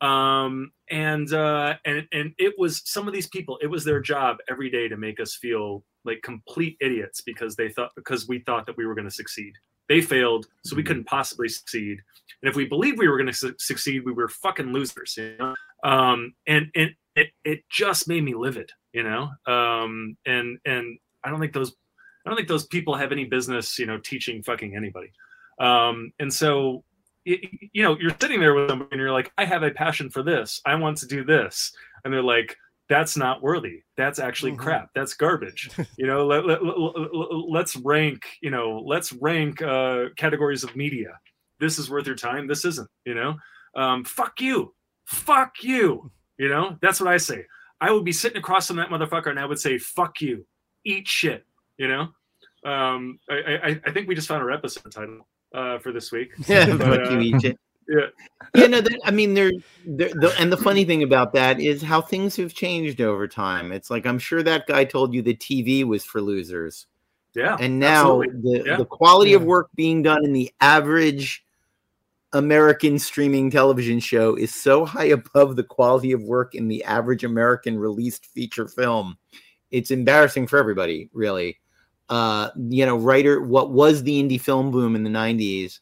Um and uh and and it was some of these people it was their job every day to make us feel like complete idiots because they thought because we thought that we were going to succeed. They failed so we couldn't possibly succeed. And if we believed we were going to su- succeed we were fucking losers you know um and and it it just made me livid you know? Um and and i don't think those i don't think those people have any business you know teaching fucking anybody. Um and so y- you know you're sitting there with somebody and you're like i have a passion for this. I want to do this. And they're like that's not worthy. That's actually Mhm. crap. That's garbage. [laughs] You know let, let, us rank you know let's rank uh categories of media. This is worth your time. This isn't you know? Um fuck you fuck you. You know that's what i say. I would be sitting across from that motherfucker and i would say fuck you. Eat shit. You know? Um i i, I think we just found our episode title uh for this week. [laughs] Yeah But, but you uh, eat it. [laughs] yeah. Yeah no that, i mean there there the, and the funny thing about that is how things have changed over time. It's like i'm sure that guy told you the tv was for losers. Yeah and now absolutely. the, Yeah. the quality of work being done in the average american streaming television show is so high above the quality of work in the average american released feature film. It's embarrassing for everybody really. Uh you know writer what was the indie film boom in the 90s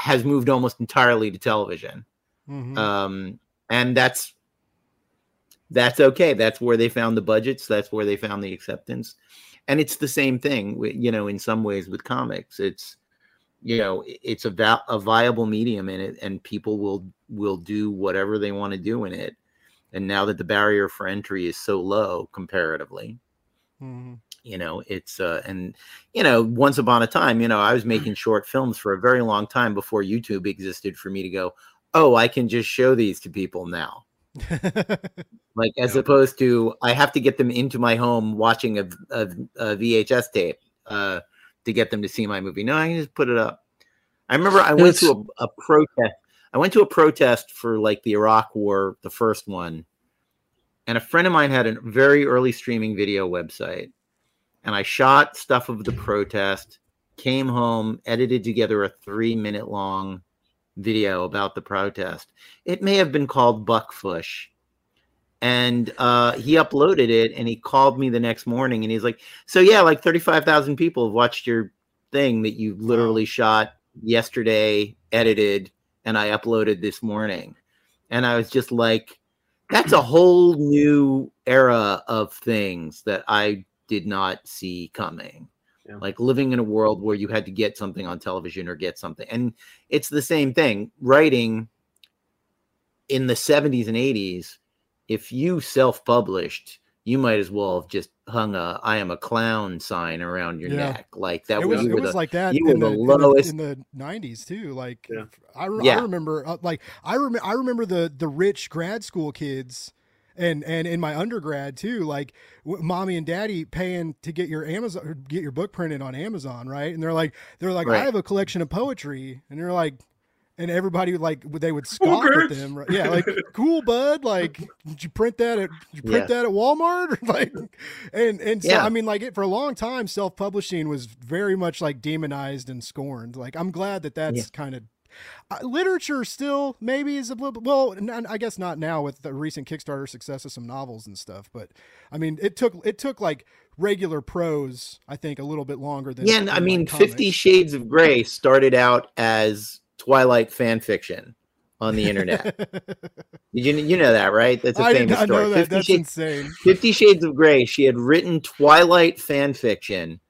has moved almost entirely to television. Mhm. um and that's that's okay. That's where they found the budgets. That's where they found the acceptance. And it's the same thing you know in some ways with comics. It's you know it's a, val- a viable medium in it and people will will do whatever they want to do in it and now that the barrier for entry is so low comparatively Mhm. you know it's uh and you know once upon a time you know i was making [clears throat] short films for a very long time before youtube existed for me to go oh i can just show these to people now [laughs] like as Yeah. opposed to i have to get them into my home watching a, a, a vhs tape uh to get them to see my movie. No i can just put it up. I remember i went to a, a protest i went to a protest for like the iraq war the first one and a friend of mine had a very early streaming video website and i shot stuff of the protest came home edited together a three minute long video about the protest. It may have been called buckfush and uh, he uploaded it and he called me the next morning and he's like so yeah like 35000 people have watched your thing that you literally shot yesterday edited and i uploaded this morning. And i was just like that's a [clears throat] whole new era of things that i did not see coming. Yeah. like living in a world where you had to get something on television or get something. And it's the same thing writing in the 70s and 80s if you self-published you might as well have just hung a i am a clown sign around your Yeah. neck like that it was, was, you it were was the, like that you in were the, the in the- lowest- in the 90s too like Yeah. I, re- Yeah. I remember uh, like I rem- I remember the the rich grad school kids and and in my undergrad too like w- mommy and daddy paying to get your Amazon get your book printed on Amazon right and they're like they're like I have a collection of poetry and they're like and everybody like they would scoff at them. right? Yeah, like [laughs] cool, bud. Like, did you print that at did you print Yeah. that at Walmart? [laughs] like, and and so Yeah. I mean, like it for a long time, self publishing was very much like demonized and scorned. Like, I'm glad that that's Yeah. kind of. Uh, literature still maybe is a little bit well n- i guess not now with the recent kickstarter success of some novels and stuff but i mean it took it took like regular prose i think a little bit longer than Yeah, and I than, like, mean, Fifty. Shades of Grey started out as Twilight fan fiction on the internet. [laughs] You you know that, right? That's a I famous story. that. Fifty That's Shades, insane. Fifty Shades of Grey. She had written Twilight fan fiction.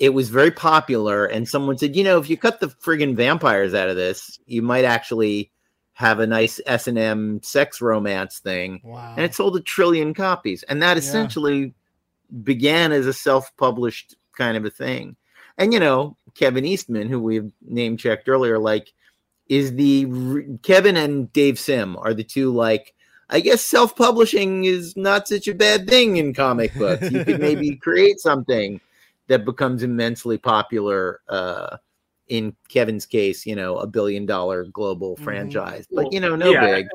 It was very popular, and someone said, you know, if you cut the friggin' vampires out of this, you might actually have a nice S and M sex romance thing. Wow. And it sold a trillion copies, and that Yeah. essentially began as a self-published kind of a thing. And you know, Kevin Eastman, who we've name checked earlier, like is the Kevin and Dave Sim are the two like I guess self-publishing is not such a bad thing in comic books. You could maybe [laughs] create something that becomes immensely popular. Uh, in Kevin's case, you know, a billion dollar global Mhm. franchise, but you know, no yeah, big.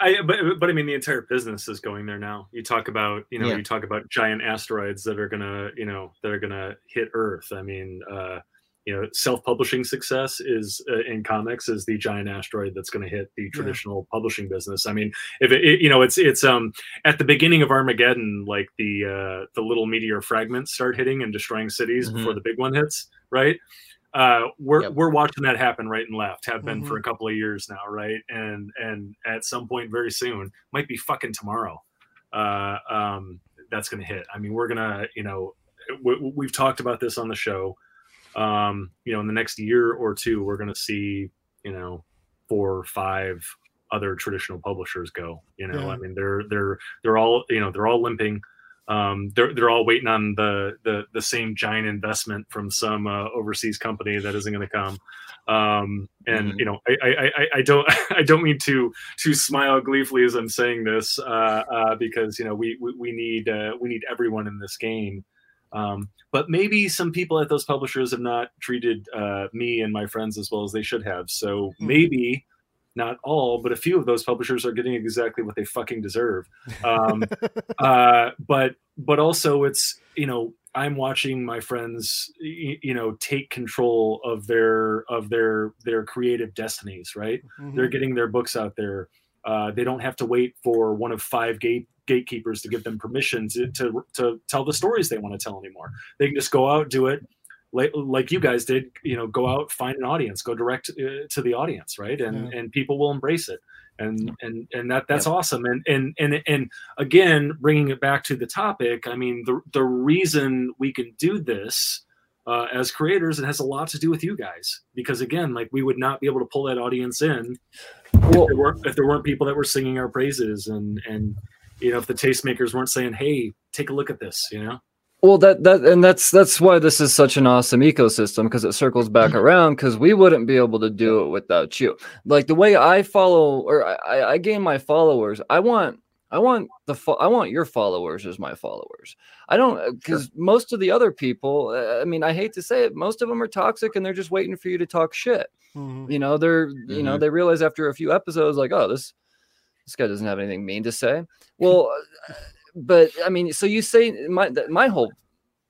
I, but but I mean the entire business is going there now. You talk about you know Yeah. you talk about giant asteroids that are gonna you know that are gonna hit Earth. I mean uh, you know self publishing success is uh, in comics is the giant asteroid that's going to hit the traditional publishing business. I mean if it, it- you know it's it's um at the beginning of Armageddon like the uh, the little meteor fragments start hitting and destroying cities before the big one hits right. Uh, we're Yep. we're watching that happen right and left. Have been Mhm. for a couple of years now, right? And and at some point very soon, might be fucking tomorrow. Uh, um, that's gonna hit. I mean, we're gonna, you know, we, we've talked about this on the show. Um, you know, in the next year or two, we're gonna see, you know, four or five other traditional publishers go. You know, Yeah. I mean, they're they're they're all you know they're all limping um, they're they're all waiting on the the the same giant investment from some uh, overseas company that isn't going to come. Um, and Mhm. you know, I, I, I, I don't [laughs] I don't mean to to smile gleefully as I'm saying this uh, uh, because you know we we, we need uh, we need everyone in this game. Um, but maybe some people at those publishers have not treated uh, me and my friends as well as they should have. So Mhm. maybe not all, but a few of those publishers are getting exactly what they fucking deserve. Um, [laughs] uh, but but also it's you know I'm watching my friends you know take control of their of their their creative destinies. Right, Mhm. they're getting their books out there. Uh, they don't have to wait for one of five gate gatekeepers to give them permission to, to to tell the stories they want to tell anymore. They can just go out, do it, like like you guys did. You know, go out, find an audience, go direct uh, to the audience, right? And and people will embrace it, and and and that that's awesome. And and and and again, bringing it back to the topic, I mean, the the reason we can do this. Uh, as creators, it has a lot to do with you guys because again, like we would not be able to pull that audience in Well, if there weren't if there weren't people that were singing our praises and and you know if the tastemakers weren't saying hey take a look at this you know Well, that that and that's that's why this is such an awesome ecosystem because it circles back around because we wouldn't be able to do it without you. Like the way I follow or I, I gain my followers, I want I want the fo- I want your followers as my followers. I don't because most of the other people, uh, I mean, I hate to say it, most of them are toxic and they're just waiting for you to talk shit. Mhm. You know, they're you know they realize after a few episodes like, oh, this this guy doesn't have anything mean to say. [laughs] Well, but I mean, so you say my my whole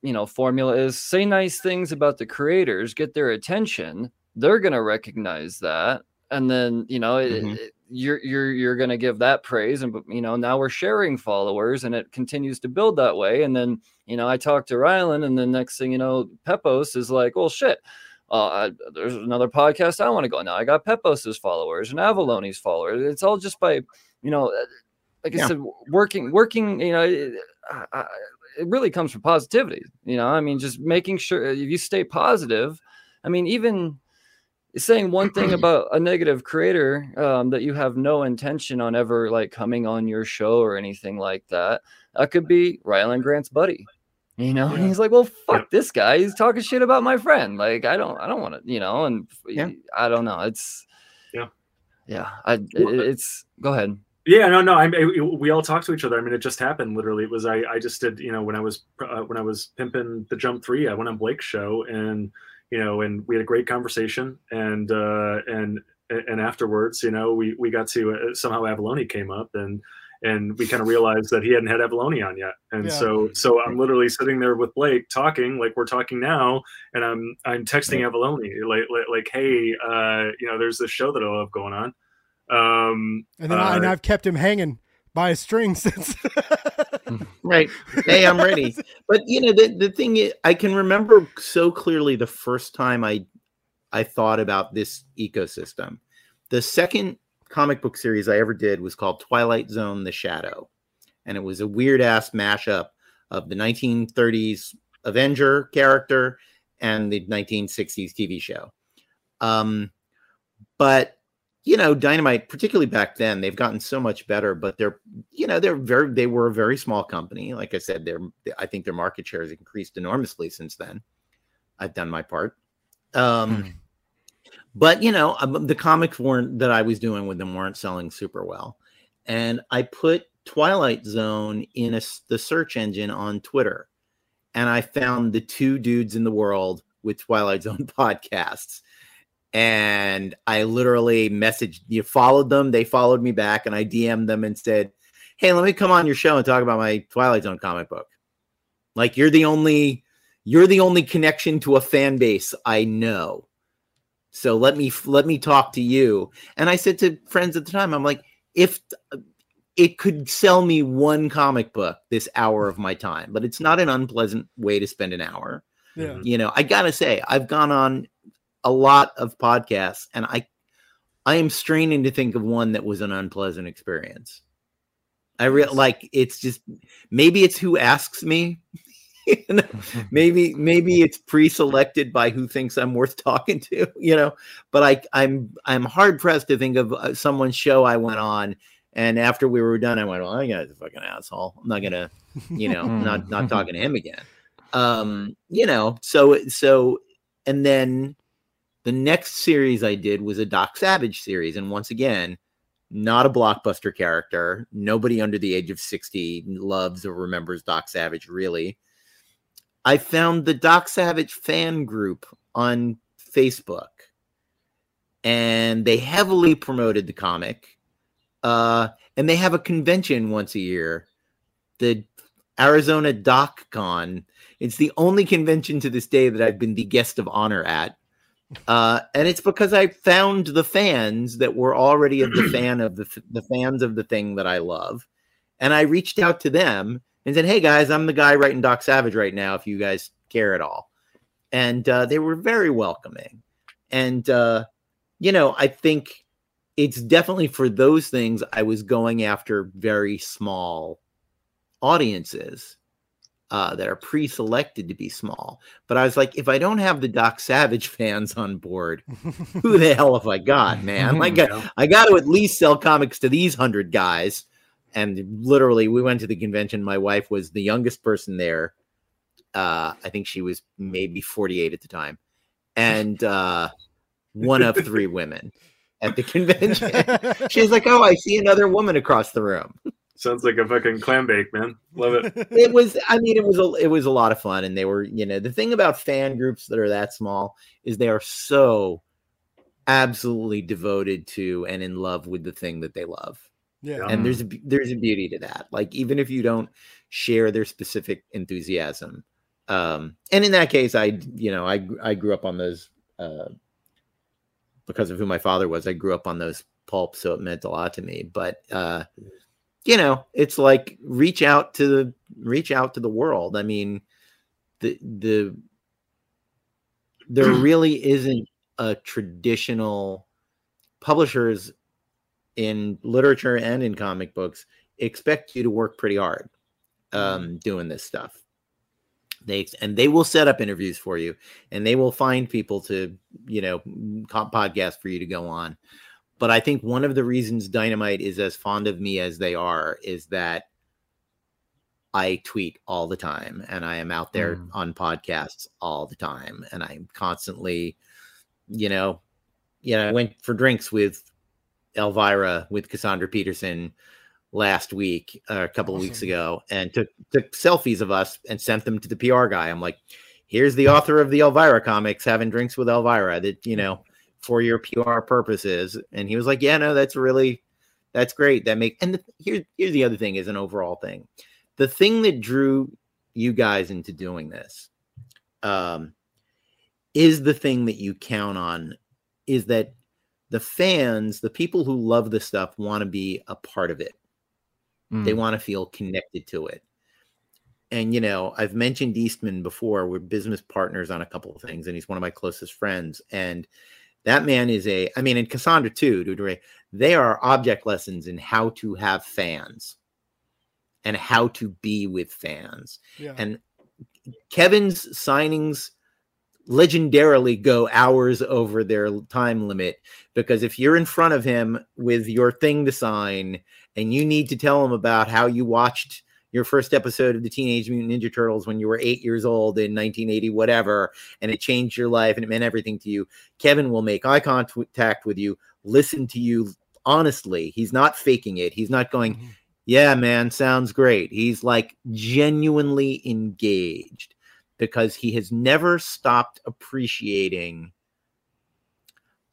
you know formula is say nice things about the creators, get their attention. They're gonna recognize that, and then you know it, Mhm. it- you're you're you're gonna give that praise, and you know now we're sharing followers, and it continues to build that way. And then you know I talked to Rylend, and then next thing you know, Pepos is like, well, shit. Uh, I, there's another podcast I want to go. Now I got Pepos's followers and Avallone's followers. It's all just by, you know, uh, like I said, working, working. You know, it, I- I- it really comes from positivity. You know, I mean, just making sure if you stay positive. I mean, even saying one thing [clears throat] about a negative creator um, that you have no intention on ever like coming on your show or anything like that. That could be Rylend Grant's buddy. You know, and he's like, "Well, fuck Yep. this guy. He's talking shit about my friend. Like, I don't, I don't want to, you know." And Yeah. I don't know. It's, Yeah. yeah. I, it, uh, it's. Go ahead. Yeah no no I, I we all talked to each other i mean it just happened literally it was i i just did you know when i was uh, when i was pimping the jump three i went on blake's show and you know and we had a great conversation and uh and and afterwards, you know, we we got to uh, somehow Avallone came up and and we kind of realized that he hadn't had avallone on yet. And yeah. so so I'm literally sitting there with Blake talking like we're talking now, and I'm I'm texting avallone like like, like hey, uh, you know, there's this show that I love going on. Um, and then uh, I, and I've kept him hanging by a string [laughs] since. right. Hey, I'm ready. [laughs] But you know, the the thing is, I can remember so clearly the first time I I thought about this ecosystem. The second comic book series I ever did was called Twilight Zone: The Shadow, and it was a weird ass mashup of the 1930s Avenger character and the 1960s TV show. Um, but you know, Dynamite, particularly back then, they've gotten so much better. But they're, you know, they're very, they were a very small company. Like I said, they're, I think their market share has increased enormously since then. I've done my part. Um, hmm. But you know, um, the comics weren't that I was doing with them weren't selling super well, and I put Twilight Zone in a, the search engine on Twitter, and I found the two dudes in the world with Twilight Zone [laughs] podcasts. And I literally messaged you, followed them, they followed me back, and I DM'd them and said, Hey, let me come on your show and talk about my Twilight Zone comic book. Like you're the only you're the only connection to a fan base I know. So let me let me talk to you. And I said to friends at the time, I'm like, if it could sell me one comic book this hour of my time, but it's not an unpleasant way to spend an hour. Yeah. Mm-hmm. You know, I gotta say, I've gone on a lot of podcasts and I I am straining to think of one that was an unpleasant experience. I real like it's just maybe it's who asks me [laughs] [laughs] maybe maybe it's pre-selected by who thinks I'm worth [laughs] talking to, you know. But I I'm I'm hard pressed to think of uh, someone's show I went on, and after we were done, I went, "Well, I got a fucking asshole. I'm not gonna, you know, not not talking to him again." Um, you know, so so, and then the next series I did was a Doc Savage series, and once again, not a blockbuster character. Nobody under the age of 60 loves or remembers Doc Savage, really. I found the Doc Savage fan group on Facebook, and they heavily promoted the comic. Uh, and they have a convention once a year, the Arizona Doc Con. It's the only convention to this day that I've been the guest of honor at. Uh, and it's because I found the fans that were already of the [clears throat] fan of the, the fans of the thing that I love. And I reached out to them and said, "Hey guys, I'm the guy writing Doc Savage right now. If you guys care at all," and uh, they were very welcoming. And uh, you know, I think it's definitely for those things I was going after very small audiences uh, that are pre-selected to be small. But I was like, if I don't have the Doc Savage [laughs] fans on board, who the hell have I got, [laughs] man? Like, I, I got to at least sell comics to these hundred guys. And literally we went to the convention. My wife was the youngest person there. Uh i think she was maybe 48 at the time. And uh one of three women at the [laughs] convention. She's like oh i see another woman across the room sounds like a fucking clam bake man love it [laughs] it was i mean it was a it was a lot of fun and they were you know the thing about fan groups that are that small is they are so absolutely devoted to and in love with the thing that they love yeah. And there's a there's a beauty to that. Like even if you don't share their specific enthusiasm. Um and in that case I you know I I grew up on those uh because of who my father was. I grew up on those pulps so it meant a lot to me. But uh you know, it's like reach out to the reach out to the world. I mean the the there [clears throat] really isn't a traditional publishers in literature and in comic books expect you to work pretty hard um, mm-hmm. doing this stuff. They and they will set up interviews for you, and they will find people to you know podcast for you to go on. But I think one of the reasons Dynamite is as fond of me as they are is that I tweet all the time, and I am out there mm. on podcasts all the time, and I'm constantly, you know, you know, I went for drinks with Elvira with Cassandra Peterson last week, uh, a couple awesome. of weeks ago, and took took selfies of us and sent them to the PR guy. I'm like, here's the author of the Elvira comics having drinks with Elvira. That you [laughs] know, for your PR purposes. And he was like, yeah, no, that's really, that's great. That make, and the, here's, here's the other thing is an overall thing. The thing that drew you guys into doing this, um, is the thing that you count on is that the fans, the people who love the stuff want to be a part of it. Mm. They want to feel connected to it. And you know, I've mentioned Eastman before. We're business partners on a couple of things, and he's one of my closest friends. And that man is a, I mean, and Cassandra too, they are object lessons in how to have fans and how to be with fans. Yeah. And Kevin's signings legendarily go hours over their time limit because if you're in front of him with your thing to sign and you need to tell him about how you watched your first episode of the Teenage Mutant Ninja Turtles when you were eight years old in 1980, whatever, and it changed your life and it meant everything to you, Kevin will make eye contact with you, listen to you honestly. He's not faking it. He's not going, mm-hmm. yeah, man, sounds great. He's like genuinely engaged because he has never stopped appreciating.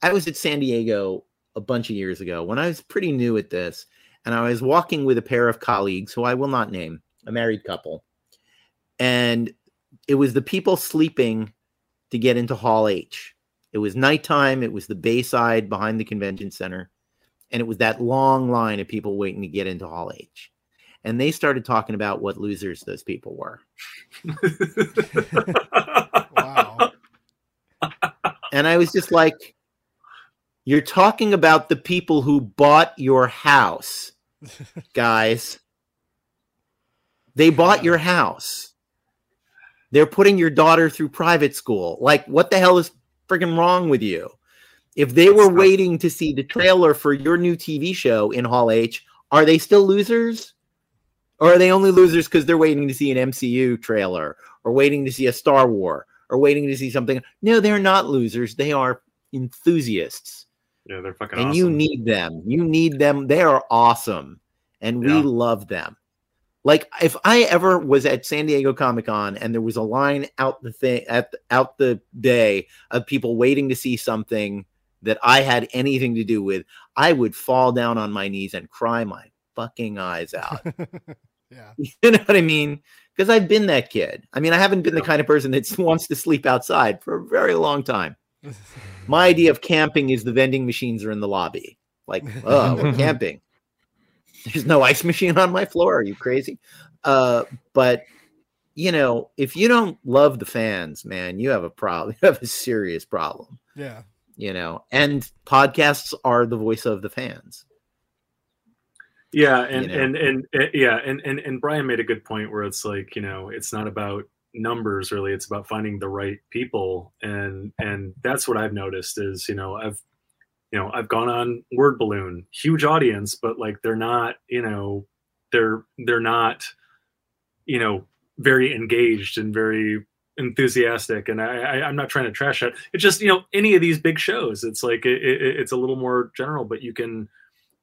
I was at San Diego a bunch of years ago when I was pretty new at this and I was walking with a pair of colleagues who I will not name, a married couple. And it was the people sleeping to get into Hall H. It was nighttime, it was the Bayside behind the convention center, and it was that long line of people waiting to get into Hall H. And they started talking about what losers those people were. wow. And I was just like, you're talking about the people who bought your house guys. They bought your house. They're putting your daughter through private school. Like, what the hell is freaking wrong with you? If they were waiting to see the trailer for your new TV show in Hall H, are they still losers? Or are they only losers because they're waiting to see an MCU trailer or waiting to see a Star War or waiting to see something? No, they're not losers. They are enthusiasts. Yeah, they're fucking and awesome. you need them. You need them. They are awesome. And we yeah. love them. Like if I ever was at San Diego Comic Con and there was a line out the thing at the, out the day of people waiting to see something that I had anything to do with, I would fall down on my knees and cry my fucking eyes out. [laughs] yeah. [laughs] You know what I mean? Because I've been that kid. I mean, I haven't been the kind of person that [laughs] wants to sleep outside for a very long time. My idea of camping is the vending machines are in the lobby. Like, [laughs] oh, we're camping. There's no ice machine on my floor. Are you crazy? Uh, but you know, if you don't love the fans, man, you have a problem. [laughs] You have a serious problem. Yeah. You know, and podcasts are the voice of the fans. Yeah, and you know? and, and, and yeah, and, and and Brian made a good point where it's like, you know, it's not about numbers really. It's about finding the right people. And and that's what i've noticed is you know i've you know i've gone on word balloon huge audience but like they're not you know they're they're not you know very engaged and very enthusiastic. And I, I am not trying to trash it. It's just you know any of these big shows it's like it, it, it's a little more general but you can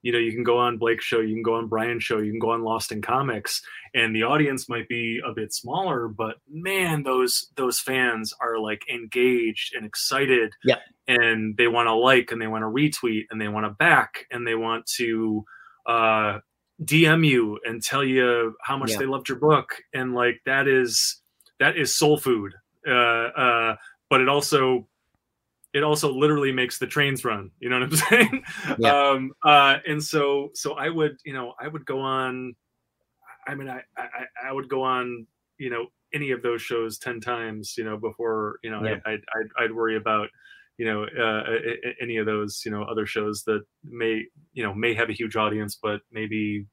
you know you can go on blake's show you can go on brian's show you can go on lost in comics and the audience might be a bit smaller but man those those fans are like engaged and excited. Yeah. And they want to like and they want to retweet and they want to back and they want to uh dm you and tell you how much yeah. they loved your book. And like that is that is soul food. Uh uh but it also it also literally makes the trains run. You know what I'm saying? Yeah. Um, uh, and so, so I would, you know, I would go on. I mean, I, I, I would go on, you know, any of those shows ten times, you know, before, you know, yeah. I, I'd, I'd, I'd, worry about, you know, uh, any of those, you know, other shows that may, you know, may have a huge audience, but maybe,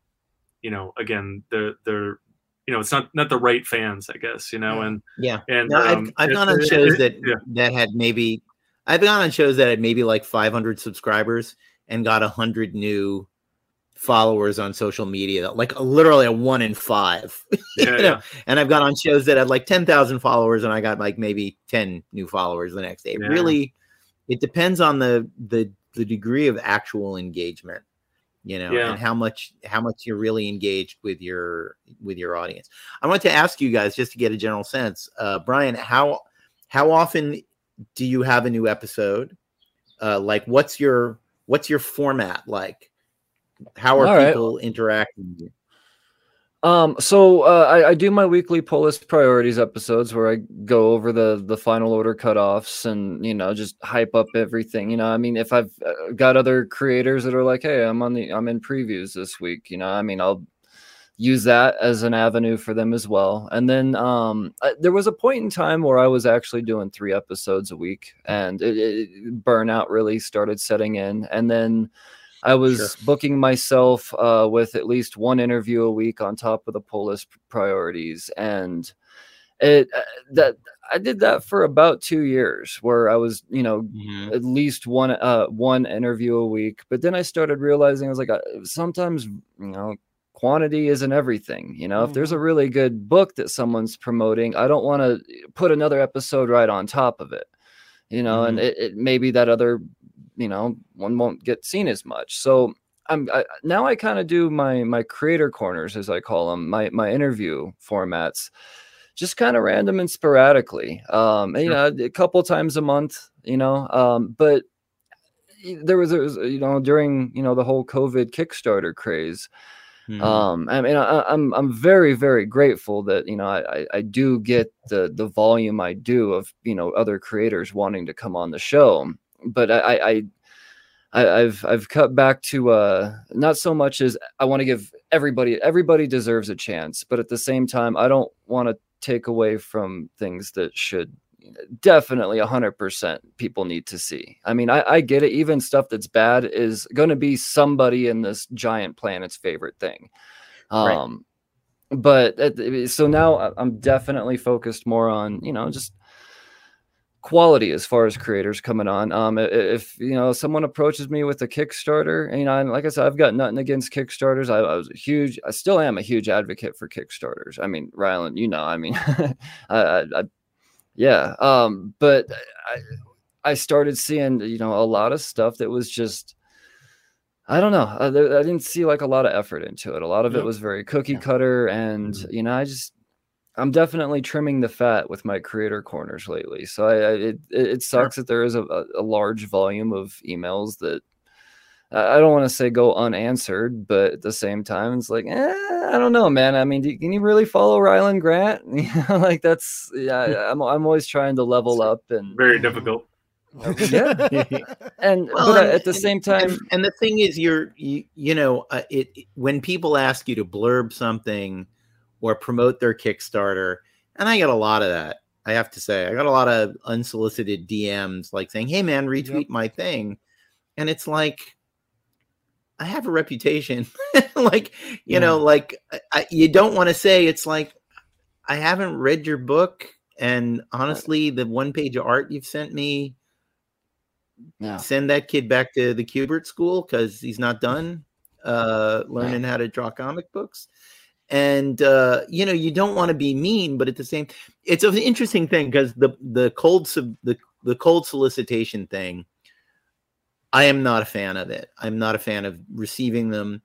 you know, again, they're they're you know it's not not the right fans i guess you know and yeah and no, um, i've, I've gone on shows that yeah. that had maybe I've gone on shows that had maybe like 500 subscribers and got 100 new followers on social media, like literally a one in five. [laughs] Yeah, you know? yeah. And I've gone on shows that had like 10,000 followers and I got like maybe 10 new followers the next day. Yeah. Really, it depends on the, the, the degree of actual engagement you know yeah. and how much how much you're really engaged with your with your audience i want to ask you guys just to get a general sense uh brian how how often do you have a new episode? Uh, like, what's your what's your format like? How are All right. people interacting with you? Um, so uh, I, I do my weekly pull list priorities episodes where I go over the the final order cutoffs and you know just hype up everything. You know, I mean, if I've uh, got other creators that are like, "Hey, I'm on the I'm in previews this week," you know, I mean, I'll use that as an avenue for them as well. And then um, uh, there was a point in time where I was actually doing three episodes a week, and it, it, burnout really started setting in. And then I was Sure. booking myself uh, with at least one interview a week on top of the pull list priorities, and it uh, that I did that for about two years, where I was, you know, at least one uh one interview a week. But then I started realizing I was like, uh, sometimes you know, quantity isn't everything. You know, if there's a really good book that someone's promoting, I don't want to put another episode right on top of it. You know, and it, it maybe that other, you know, one won't get seen as much. So I'm I, now I kind of do my my creator corners as I call them, my my interview formats just kind of random and sporadically. Um, and, you know, a couple times a month, you know. Um, but there was, there was, you know, during you know the whole COVID Kickstarter craze. Mhm. Um, I mean, I, I'm I'm very very grateful that you know I, I do get the the volume I do of you know other creators wanting to come on the show, but I. I I, I've I've cut back to uh not so much as I want to give everybody everybody deserves a chance, but at the same time I don't want to take away from things that should definitely 100% people need to see. I mean, I, I get it. Even stuff that's bad is going to be somebody in this giant planet's favorite thing. Right. Um, but at- so now I'm definitely focused more on, you know, just quality as far as creators coming on. Um, if you know someone approaches me with a Kickstarter, you know, and like I said, I've got nothing against Kickstarters. I, I was a huge, I still am a huge advocate for Kickstarters. I mean, Rylend, you know, I mean, [laughs] I, I, I, yeah. Um, but I, I started seeing, you know, a lot of stuff that was just. I don't know. Uh, there, I didn't see like a lot of effort into it. A lot of it was very cookie cutter, and Mhm. you know, I just I'm definitely trimming the fat with my creator corners lately. So I, I it it sucks that there is a, a large volume of emails that I I don't want to say go unanswered, but at the same time, it's like eh, I don't know, man. I mean, do, can you really follow Rylend Grant? [laughs] You know, like that's yeah. I'm I'm always trying to level up and Very difficult. [laughs] Yeah. [laughs] and Well, but and- at the and- same time, and, and the thing is you're you, you know uh, it it- when people ask you to blurb something or promote their kickstarter and i get a lot of that i have to say i got a lot of unsolicited dms like saying hey man retweet my thing and it's like i have a reputation [laughs] like you know like I, you don't want to say it's like i haven't read your book and honestly the one page of art you've sent me yeah. send that kid back to the Kubert school because he's not done uh, learning how to draw comic books. And uh, you know, you don't want to be mean, but at the same, it's an interesting thing because the the cold sub, the the cold solicitation thing. I am not a fan of it. I'm not a fan of receiving them.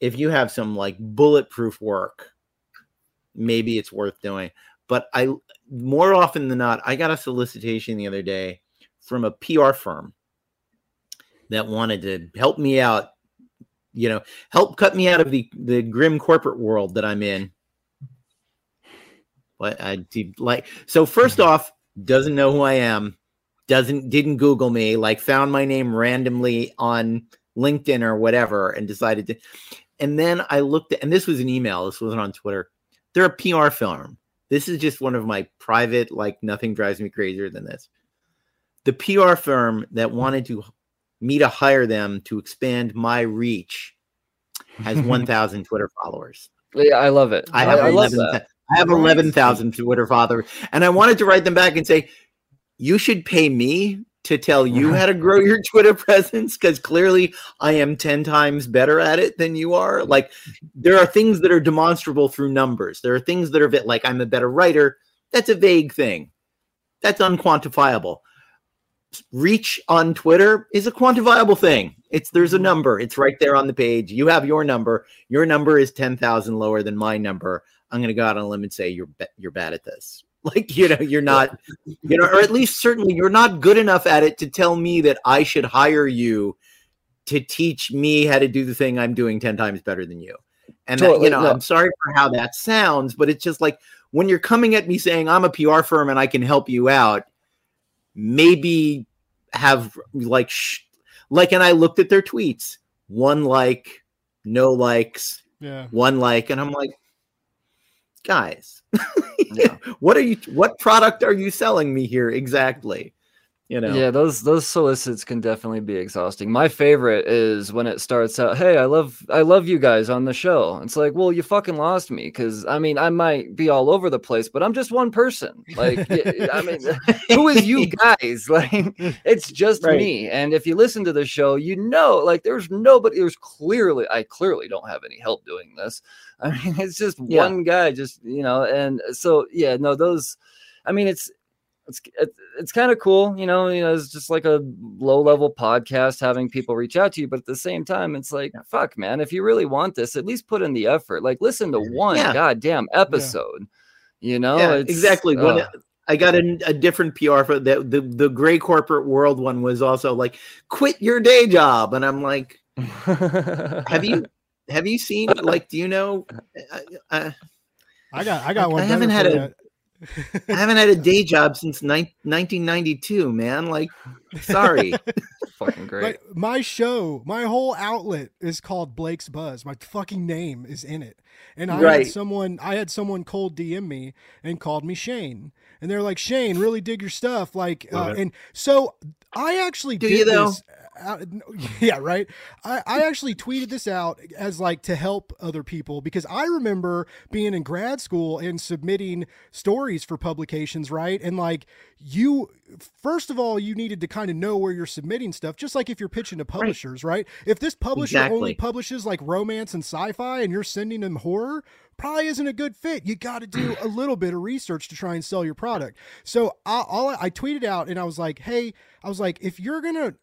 If you have some like bulletproof work, maybe it's worth doing. But I more often than not, I got a solicitation the other day from a PR firm that wanted to help me out, you know, help cut me out of the the grim corporate world that I'm in. But I like so first mm-hmm. off, doesn't know who I am, doesn't didn't Google me, like found my name randomly on LinkedIn or whatever and decided to and then I looked at and this was an email, this wasn't on Twitter. They're a PR firm. This is just one of my private, like nothing drives me crazier than this. The PR firm that wanted to me to hire them to expand my reach has [laughs] 1,000 Twitter followers. Yeah, I love it. I have I love 11 that. I have 11,000 Twitter followers. And I wanted to write them back and say, you should pay me to tell you how to grow your Twitter presence because clearly I am 10 times better at it than you are. Like, there are things that are demonstrable through numbers. There are things that are bit like I'm a better writer. That's a vague thing, that's unquantifiable. Reach on Twitter is a quantifiable thing. It's there's a mm-hmm. number. It's right there on the page. You have your number. Your number is ten thousand lower than my number. I'm going to go out on a limb and say you're you're bad at this. [laughs] Like, you know, you're not, you know, or at least certainly you're not good enough at it to tell me that I should hire you to teach me how to do the thing I'm doing 10 times better than you. And that, you know, no. I'm sorry for how that sounds, but it's just like when you're coming at me saying I'm a PR firm and I can help you out, maybe have like, sh- like, and I looked at their tweets, one like, no likes, Yeah. one like, and I'm like, guys, Yeah. [laughs] what are you, what product are you selling me here exactly? You know, Yeah, those those solicits can definitely be exhausting. My favorite is when it starts out, "Hey, I love I love you guys on the show." It's like, "Well, you fucking lost me cuz I mean, I might be all over the place, but I'm just one person." Like, I mean, [laughs] [laughs] who is you guys? [laughs] Like, it's just Right. me. And if you listen to the show, you know, like there's nobody there's clearly I clearly don't have any help doing this. I mean, it's just Yeah. one guy just, you know, and so yeah, no those I mean, it's it's it's, it's kind of cool, you know. You know, it's just like a low level podcast having people reach out to you, but at the same time, it's like, fuck, man, if you really want this, at least put in the effort. Like, listen to one Yeah. goddamn episode. You know, yeah, It's- exactly. When ugh. I got a, a different PR for the, the the gray corporate world one was also like, quit your day job, and I'm like, have you [laughs] have you seen like, do you know? I, I, I got I got I one. I haven't had a- ya. I haven't had a day job since nine, 1992, man. Like, sorry. [laughs] fucking great. Like my show, my whole outlet is called Blake's Buzz. My fucking name is in it. And I Right. had someone I had someone cold DM me and called me Shane. And they're like, "Shane, really dig your stuff." Like uh, and so I actually Do did you, though? this uh, [laughs] yeah, right. I, I actually tweeted this out as like to help other people because I remember being in grad school and submitting stories for publications, right? And like you, first of all, you needed to kind of know where you're submitting stuff, just like if you're pitching to publishers, right? If this publisher only publishes like romance and sci-fi, and you're sending them horror, probably isn't a good fit. You got to do [clears throat] a little bit of research to try and sell your product. So I, all I, I tweeted out, and I was like, hey, I was like, if you're gonna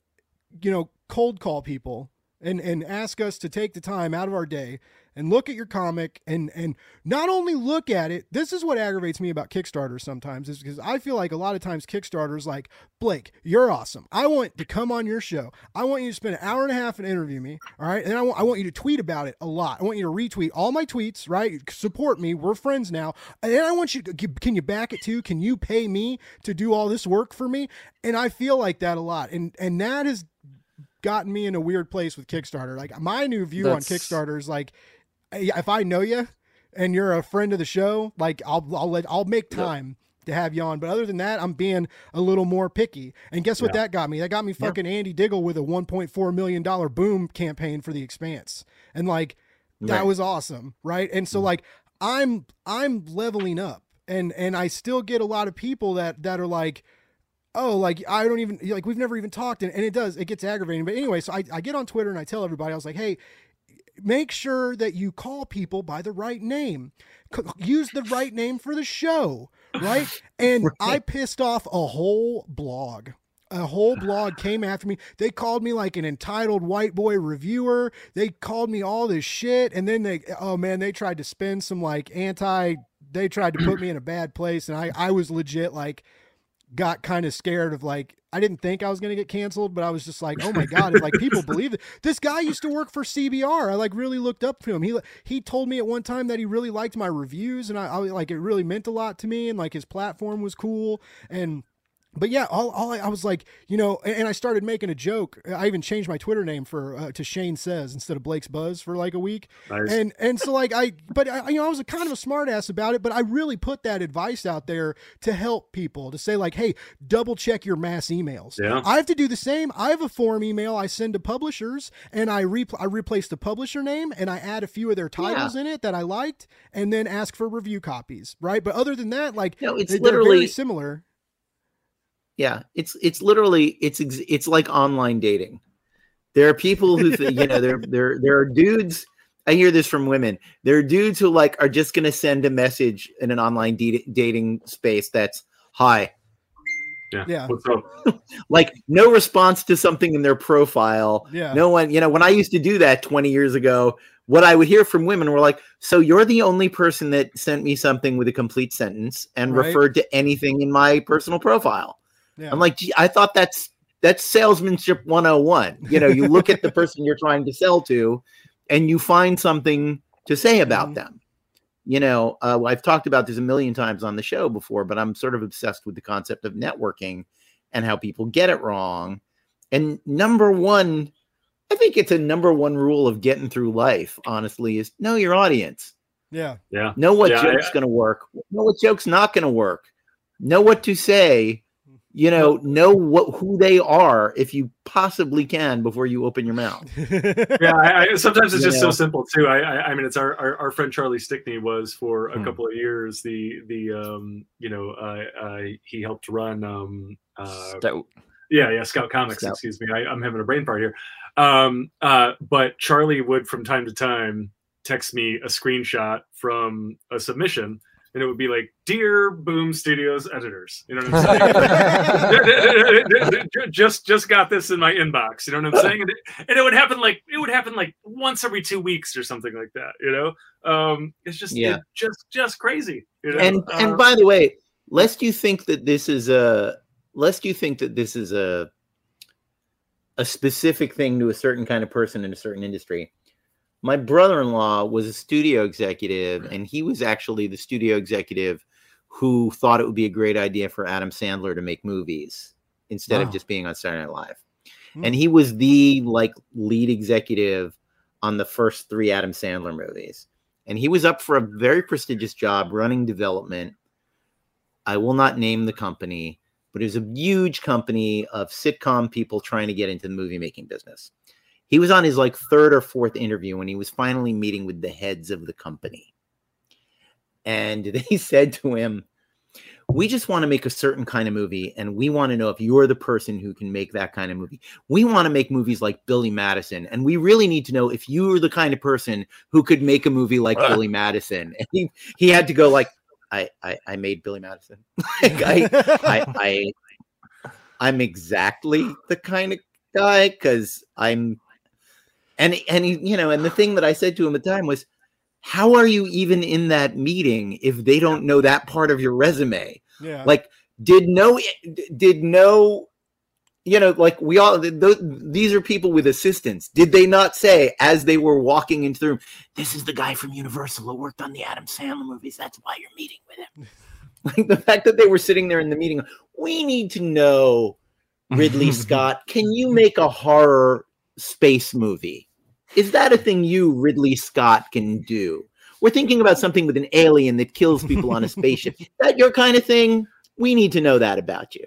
you know, cold call people and and ask us to take the time out of our day and look at your comic and and not only look at it. This is what aggravates me about Kickstarter sometimes is because I feel like a lot of times kickstarters like, Blake, you're awesome. I want to come on your show. I want you to spend an hour and a half and interview me. All right. And I want I want you to tweet about it a lot. I want you to retweet all my tweets, right? Support me. We're friends now. And I want you to can you back it too? Can you pay me to do all this work for me? And I feel like that a lot. And and that has gotten me in a weird place with Kickstarter. Like my new view That's- on Kickstarter is like, if I know you and you're a friend of the show, like I'll I'll let I'll make time to have you on. But other than that, I'm being a little more picky. And guess what that got me? That got me fucking Andy Diggle with a 1.4 million dollar boom campaign for the Expanse, and like that was awesome, right? And so mm. like I'm I'm leveling up, and and I still get a lot of people that that are like oh, like I don't even like we've never even talked, and, and it does it gets aggravating. But anyway, so I, I get on Twitter and I tell everybody I was like, hey, make sure that you call people by the right name, C- use the right name for the show, right? And [laughs] I pissed off a whole blog. A whole blog came after me. They called me like an entitled white boy reviewer. They called me all this shit. And then they, oh man, they tried to spin some like anti, they tried to put me in a bad place. And I, I was legit like, got kind of scared of like I didn't think I was going to get canceled, but I was just like, oh my god, if like people believe it. This guy used to work for CBR. I like really looked up to him. He he told me at one time that he really liked my reviews, and I, I like it really meant a lot to me, and like his platform was cool and. But yeah, all, all I, I was like, you know, and, and I started making a joke. I even changed my Twitter name for uh, to Shane Says instead of Blake's Buzz for like a week. Nice. And and so like I, but I, you know, I was a kind of a smartass about it. But I really put that advice out there to help people to say like, hey, double check your mass emails. Yeah. I have to do the same. I have a form email I send to publishers, and I re- I replace the publisher name and I add a few of their titles in it that I liked, and then ask for review copies. Right. But other than that, like No, it's they- very literally similar. Yeah. It's it's literally it's ex- it's like online dating. There are people who th- you know there there there are dudes. I hear this from women. There are dudes who like are just going to send a message in an online de- dating space that's hi, yeah. Yeah. What's up? [laughs] like no response to something in their profile. Yeah. No one, you know, when I used to do that 20 years ago, what I would hear from women were like, "So you're the only person that sent me something with a complete sentence and Right. referred to anything in my personal profile." Yeah. I'm like, Gee, I thought that's that's salesmanship 101. You know, you look at the [laughs] person you're trying to sell to and you find something to say about Mhm. them. You know, uh, I've talked about this a million times on the show before, but I'm sort of obsessed with the concept of networking and how people get it wrong. And number one, I think it's a number one rule of getting through life, honestly, is know your audience. yeah. Yeah. Know what Yeah, I- joke's going to work. Know what joke's not going to work. Know what to say. You know, know what who they are if you possibly can before you open your mouth. [laughs] yeah, I, I, sometimes it's You just know? so simple too. I, I, I mean, it's our, our, our friend Charlie Stickney was for a Hmm. couple of years the the um you know uh, uh he helped run um uh Stout. yeah yeah Scout Comics. Scout. Excuse me, I, I'm having a brain fart here. Um uh, but Charlie would from time to time text me a screenshot from a submission. And it would be like, "Dear Boom Studios editors," you know what I'm [laughs] saying? [laughs] just just got this in my inbox. You know what I'm saying? And it, and it would happen like it would happen like once every two weeks or something like that. You know, um, it's just Yeah. it- just just crazy. You know? And Uh, and by the way, lest you think that this is a lest you think that this is a a specific thing to a certain kind of person in a certain industry. My brother-in-law was a studio executive, and he was actually the studio executive who thought it would be a great idea for Adam Sandler to make movies instead Wow. of just being on Saturday Night Live. Hmm. And he was the like lead executive on the first three Adam Sandler movies. And he was up for a very prestigious job running development. I will not name the company, but it was a huge company of sitcom people trying to get into the movie making business. He was on his like third or fourth interview when he was finally meeting with the heads of the company. And [laughs] they said to him, We just want to make a certain kind of movie, and we want to know if you're the person who can make that kind of movie. We want to make movies like Billy Madison, and we really need to know if you are the kind of person who could make a movie like Ah. Billy Madison. And he, he had to go like, I, I, I made Billy Madison. [laughs] like I, I, I, I'm exactly the kind of guy because I'm, and and he, you know, and the thing that I said to him at the time was, how are you even in that meeting if they don't know that part of your resume? yeah. Like, did no, did no, you know, like we all, th- th- these are people with assistants. Did they not say as they were walking into the room, this is the guy from Universal who worked on the Adam Sandler movies. That's why you're meeting with him. [laughs] Like the fact that they were sitting there in the meeting, we need to know, Ridley [laughs] Scott, can you make a horror space movie? Is that a thing you, Ridley Scott, can do? We're thinking about something with an alien that kills people on a spaceship. [laughs] Is that your kind of thing? We need to know that about you.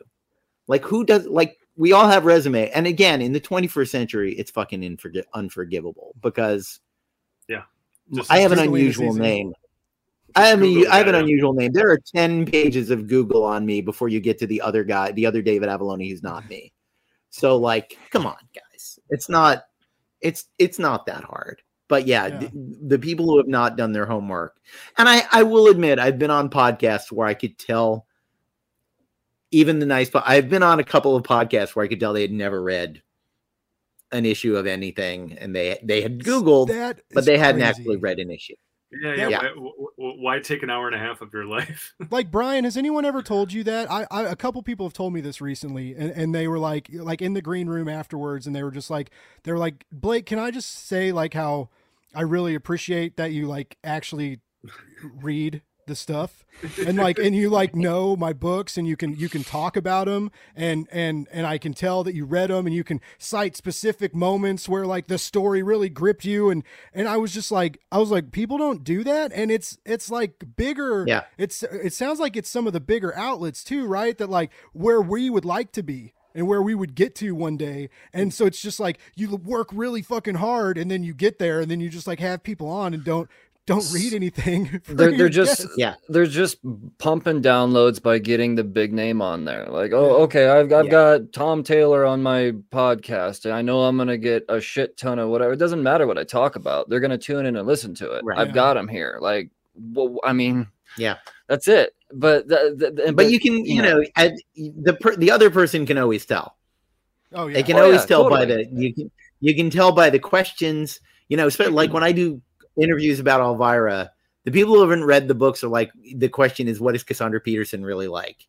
Like, who does, like, we all have resume. And again, in the 21st century, it's fucking unforgi- unforgivable because Just- I have an just the way it is unusual name. I have, a, I have an unusual name. There are 10 pages of Google on me before you get to the other guy, the other David Avallone who's not me. So like, come on, guys. It's not it's it's not that hard. But yeah, Yeah. th- the people who have not done their homework. And I I will admit I've been on podcasts where I could tell even the nice po- I've been on a couple of podcasts where I could tell they had never read an issue of anything and they they had googled That but they hadn't crazy. actually read an issue. Yeah, yeah. Yeah. Why, why, take an hour and a half of your [laughs] life? like Brian, has anyone ever told you that? I, I a couple people have told me this recently, and, and they were like, like in the green room afterwards, and they were just like, they were like, Blake, can I just say like how I really appreciate that you like actually read the stuff. And like and you like know my books and you can you can talk about them and and and I can tell that you read them and you can cite specific moments where like the story really gripped you. And and I was just like I was like people don't do that? And it's it's like bigger Yeah. it's it sounds like it's some of the bigger outlets too right? That like where we would like to be and where we would get to one day. And so it's just like you work really fucking hard and then you get there and then you just like have people on and don't don't read anything [laughs] They're, they're just guests. Yeah. they're just pumping downloads by getting the big name on there. Like, oh, okay, I've I've Yeah. got Tom Taylor on my podcast, and I know I'm gonna get a shit ton of whatever. It doesn't matter what I talk about; they're gonna tune in and listen to it. Right. I've Yeah. got them here. Like, well, I mean, Yeah. that's it. But the, the, the- But you can, you know, at, the per, the other person can always tell. oh yeah They can Oh, always yeah, tell by the you can you can tell by the questions. You know, especially like mm-hmm. when I do interviews about Elvira, the people who haven't read the books are like, the question is, what is Cassandra Peterson really like?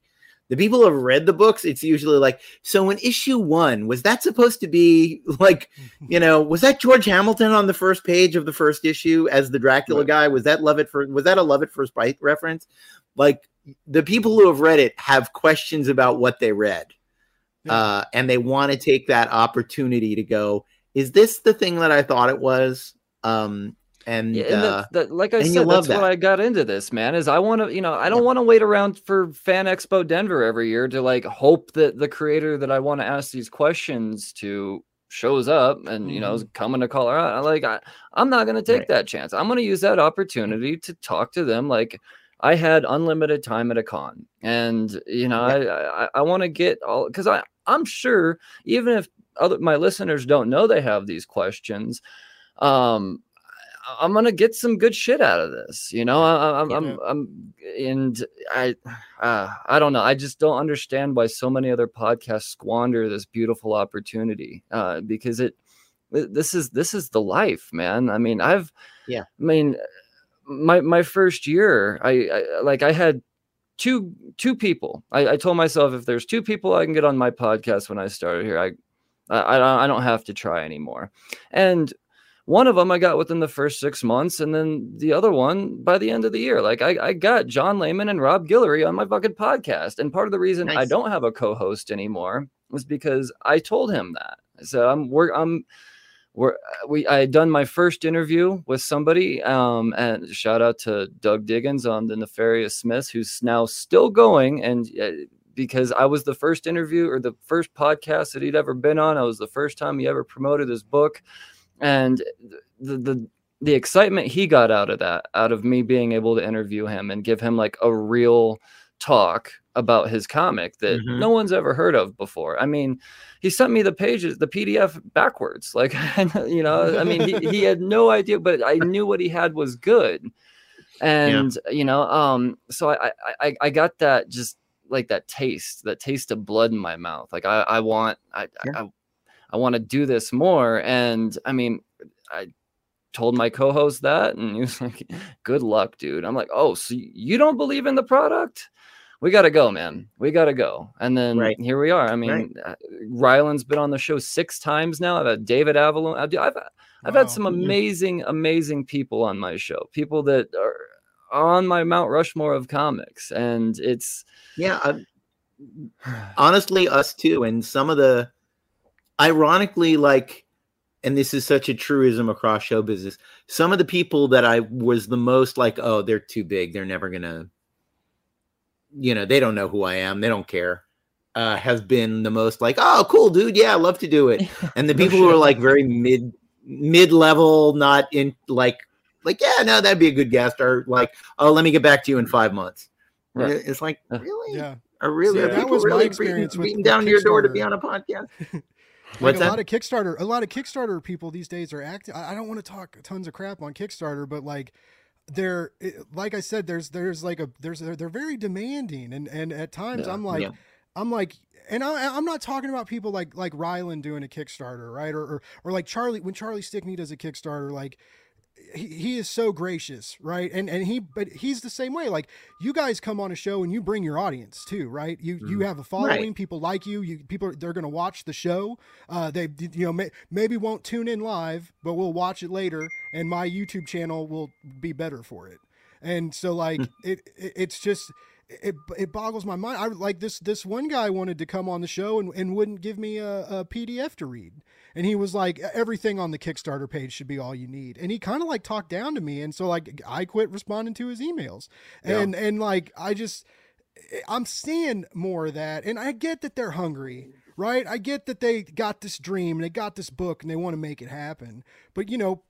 The people who have read the books, it's usually like, so in issue one, was that supposed to be like, you know, was that George Hamilton on the first page of the first issue as the Dracula Right. guy? Was that Love It for was that a Love at First Bite reference? Like the people who have read it have questions about what they read. Yeah. Uh, and they want to take that opportunity to go, is this the thing that I thought it was? Um, and, Yeah, and uh, like I said, that's that. what I got into this, man. Is I want to, you know, I don't want to wait around for Fan Expo Denver every year to like hope that the creator that I want to ask these questions to shows up and you know is coming to Colorado. Like I, I'm not going to take Mm-hmm. Right. that chance. I'm going to use that opportunity to talk to them. Like I had unlimited time at a con, and you know, I I, I want to get all because I I'm sure even if other my listeners don't know they have these questions, um, I'm gonna get some good shit out of this. You know, I, I- I'm, Yeah. I'm, I'm, and I, uh, I don't know. I just don't understand why so many other podcasts squander this beautiful opportunity. Uh, because it, this is this is the life, man. I mean, I've, Yeah. I mean, my my first year, I, I like I had two two people. I, I told myself if there's two people I can get on my podcast when I started here, I, I I don't have to try anymore. And one of them I got within the first six months, and then the other one by the end of the year. Like I, I got John Layman and Rob Guillory on my fucking podcast. And part of the reason I don't have a co-host anymore was because I told him that. So I'm we're I'm we're we I had done my first interview with somebody. Um and shout out to Doug Diggins on the Nefarious Smiths, who's now still going and uh, because I was the first interview or the first podcast that he'd ever been on. I was the first time he ever promoted his book and the the the excitement he got out of that out of me being able to interview him and give him like a real talk about his comic that Mhm. no one's ever heard of before. I mean he sent me the pages the pdf backwards. [laughs] Like you know i mean he, he had no idea but i [laughs] knew what he had was good. And you know um so I, I i i got that just like that taste that taste of blood in my mouth. Like i i want i Yeah. i, I want to do this more and i mean i told my co-host that and he was [laughs] like good luck dude. I'm like oh so you don't believe in the product? We gotta go man. We gotta go. And then Right. here we are. I mean uh rylend's been on the show six times now. I've had david avallone i've, I've, I've Wow. had some amazing amazing people on my show people that are on my mount rushmore of comics and it's yeah, uh, [sighs] honestly, us too. And some of the, ironically, like, and this is such a truism across show business. Some of the people that I was the most like, oh, they're too big. They're never gonna, you know, they don't know who I am. They don't care. Uh, have been the most like, oh, cool, dude. Yeah, I love to do it. [laughs] And the No people who are like very mid, mid level, not in like, like, yeah, no, that'd be a good guest. Or like, oh, let me get back to you in five months. Right. It's like, really? Yeah. Are really See, are that people was my really experience beating, with- beating with down to your door to be on a podcast? [laughs] like What's a that? lot of Kickstarter, a lot of Kickstarter people these days are acting. I don't want to talk tons of crap on Kickstarter, but like they're like I said, there's there's like a there's they're, they're very demanding, and and at times Yeah. I'm like Yeah. I'm like. And I, I'm not talking about people like like Rylend doing a Kickstarter, right? Or, or or like Charlie when Charlie Stickney does a Kickstarter, like he, he is so gracious, right? And and he but he's the same way. Like you guys come on a show and you bring your audience too, right? You you Mhm. have a following, people like you. You people are- they're going to watch the show. Uh, they you know may, maybe won't tune in live, but we'll watch it later, and my YouTube channel will be better for it. And so like it, it it's just it, it boggles my mind. I like this this one guy wanted to come on the show and, and wouldn't give me a, a PDF to read. And he was like, everything on the Kickstarter page should be all you need. And he kind of like talked down to me. And so like I quit responding to his emails. Yeah. And and like I just eh, I'm seeing more of that. And I get that they're hungry, right? I get that they got this dream and they got this book and they want to make it happen. But you know,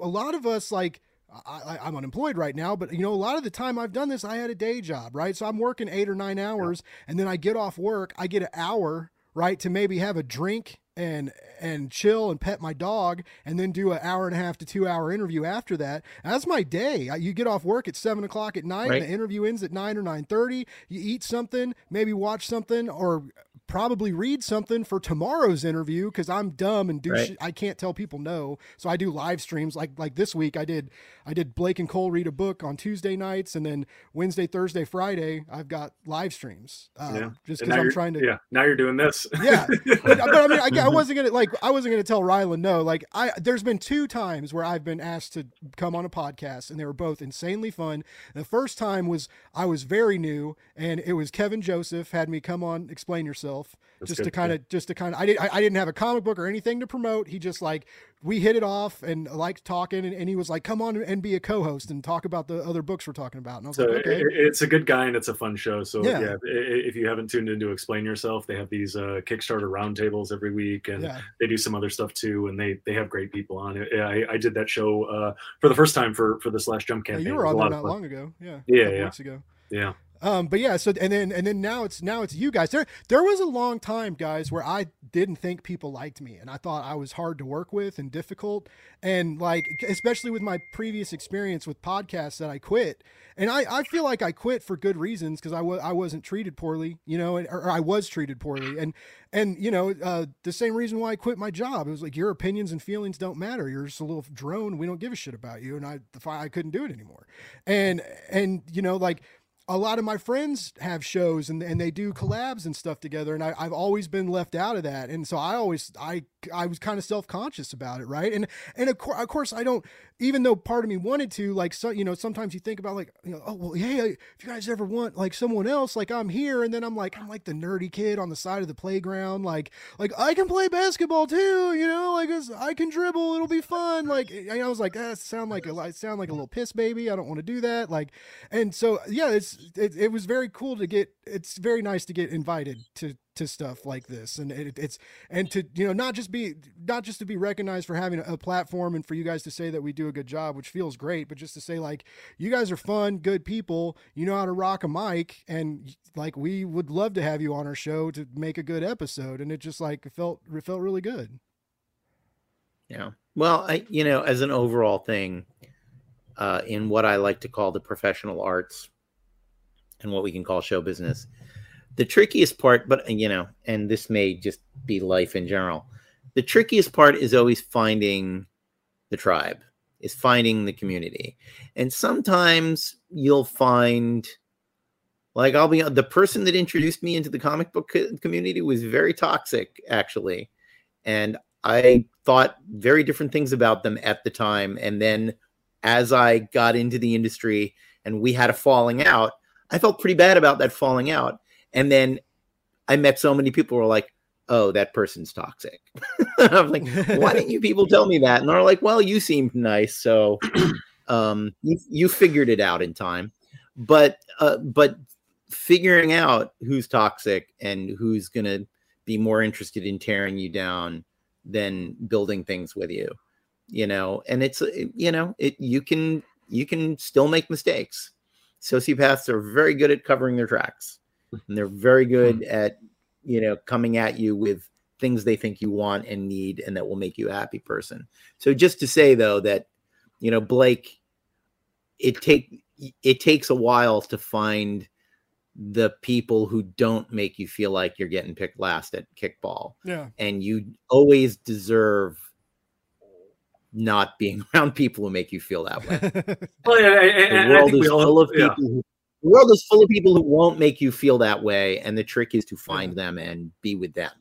a lot of us like I, I, I'm unemployed right now, but you know, a lot of the time I've done this, I had a day job, right? So I'm working eight or nine hours, and then I get off work, I get an hour, right, to maybe have a drink and and chill and pet my dog, and then do an hour and a half to two hour interview after that. That's my day. I- You get off work at seven o'clock at night, Right. and the interview ends at nine or nine thirty. You eat something, maybe watch something, or probably read something for tomorrow's interview because I'm dumb and do Right. shit. I can't tell people no. So I do live streams like like this week. I did I did Blake and Cole read a book on Tuesday nights, and then Wednesday, Thursday, Friday I've got live streams. Um, Yeah. Just because I'm trying to Yeah, now you're doing this. [laughs] yeah, but, but I mean, I, I [laughs] wasn't gonna like I wasn't gonna tell Rylend no. Like I, there's been two times where I've been asked to come on a podcast, and they were both insanely fun. The first time was I was very new, and it was Kevin Joseph had me come on, explain yourself, That's just to kind of, just to kind of. I did, I, I didn't have a comic book or anything to promote. He just like we hit it off and liked talking, and, and he was like, come on and be a co-host and talk about the other books we're talking about. And I was So like, okay. it, it's a good guy and it's a fun show. So Yeah. yeah, if you haven't tuned into Explain Yourself, they have these uh, Kickstarter roundtables every week, and yeah, they do some other stuff too. And they they have great people on it. I, I did that show uh, for the first time for for this last jump Yeah, campaign. you were on there not long ago. Yeah, Yeah, yeah. weeks ago. Yeah, Um, but yeah, so and then and then now it's now it's you guys. There there was a long time, guys, where I didn't think people liked me, and I thought I was hard to work with and difficult, and like especially with my previous experience with podcasts that I quit, and I I feel like I quit for good reasons because I was I wasn't treated poorly, you know, and, or I was treated poorly, and and you know uh, the same reason why I quit my job. It was like your opinions and feelings don't matter. You're just a little drone. We don't give a shit about you, and I the I couldn't do it anymore, and and you know like a lot of my friends have shows and, and they do collabs and stuff together and I, i've always been left out of that. And so i always i i was kind of self-conscious about it right? And and of, cour- of course i don't even though part of me wanted to like so you know sometimes you think about like you know oh well hey if you guys ever want like someone else like i'm here. And then i'm like i'm like the nerdy kid on the side of the playground like like i can play basketball too you know? Like i can dribble it'll be fun. Like i was like that sound like a sound like a little piss baby. I don't want to do that. Like and so yeah it's it, it was very cool to get it's very nice to get invited to to stuff like this. And it, it's and to you know not just be not just to be recognized for having a, platform and for you guys to say that we do a good job which feels great but just to say like you guys are fun good people you know how to rock a mic and like we would love to have you on our show to make a good episode. And it just like felt it felt really good. Yeah. Well, I you know, as an overall thing, uh, in what I like to call the professional arts and what we can call show business, the trickiest part, but you know, and this may just be life in general, the trickiest part is always finding the tribe, is finding the community. And sometimes you'll find like I'll be the person that introduced me into the comic book community was very toxic actually. And I thought very different things about them at the time. And then as I got into the industry and we had a falling out, I felt pretty bad about that falling out. And then I met so many people who were like, oh, that person's toxic. [laughs] I'm like, [laughs] why didn't you people tell me that? And they're like, well, you seemed nice. So [clears throat] um, you, you figured it out in time. But, uh, but figuring out who's toxic and who's going to be more interested in tearing you down than building things with you you know and it's you know it you can you can still make mistakes sociopaths are very good at covering their tracks and they're very mm-hmm. good at you know coming at you with things they think you want and need and that will make you a happy person. So just to say though that you know blake it take it takes a while to find the people who don't make you feel like you're getting picked last at kickball. Yeah. And you always deserve not being [laughs] around people who make you feel that way. well, [laughs] yeah, The and, and world is all, full of yeah. people. Who, the world is full of people who won't make you feel that way, and the trick is to find them and be with them.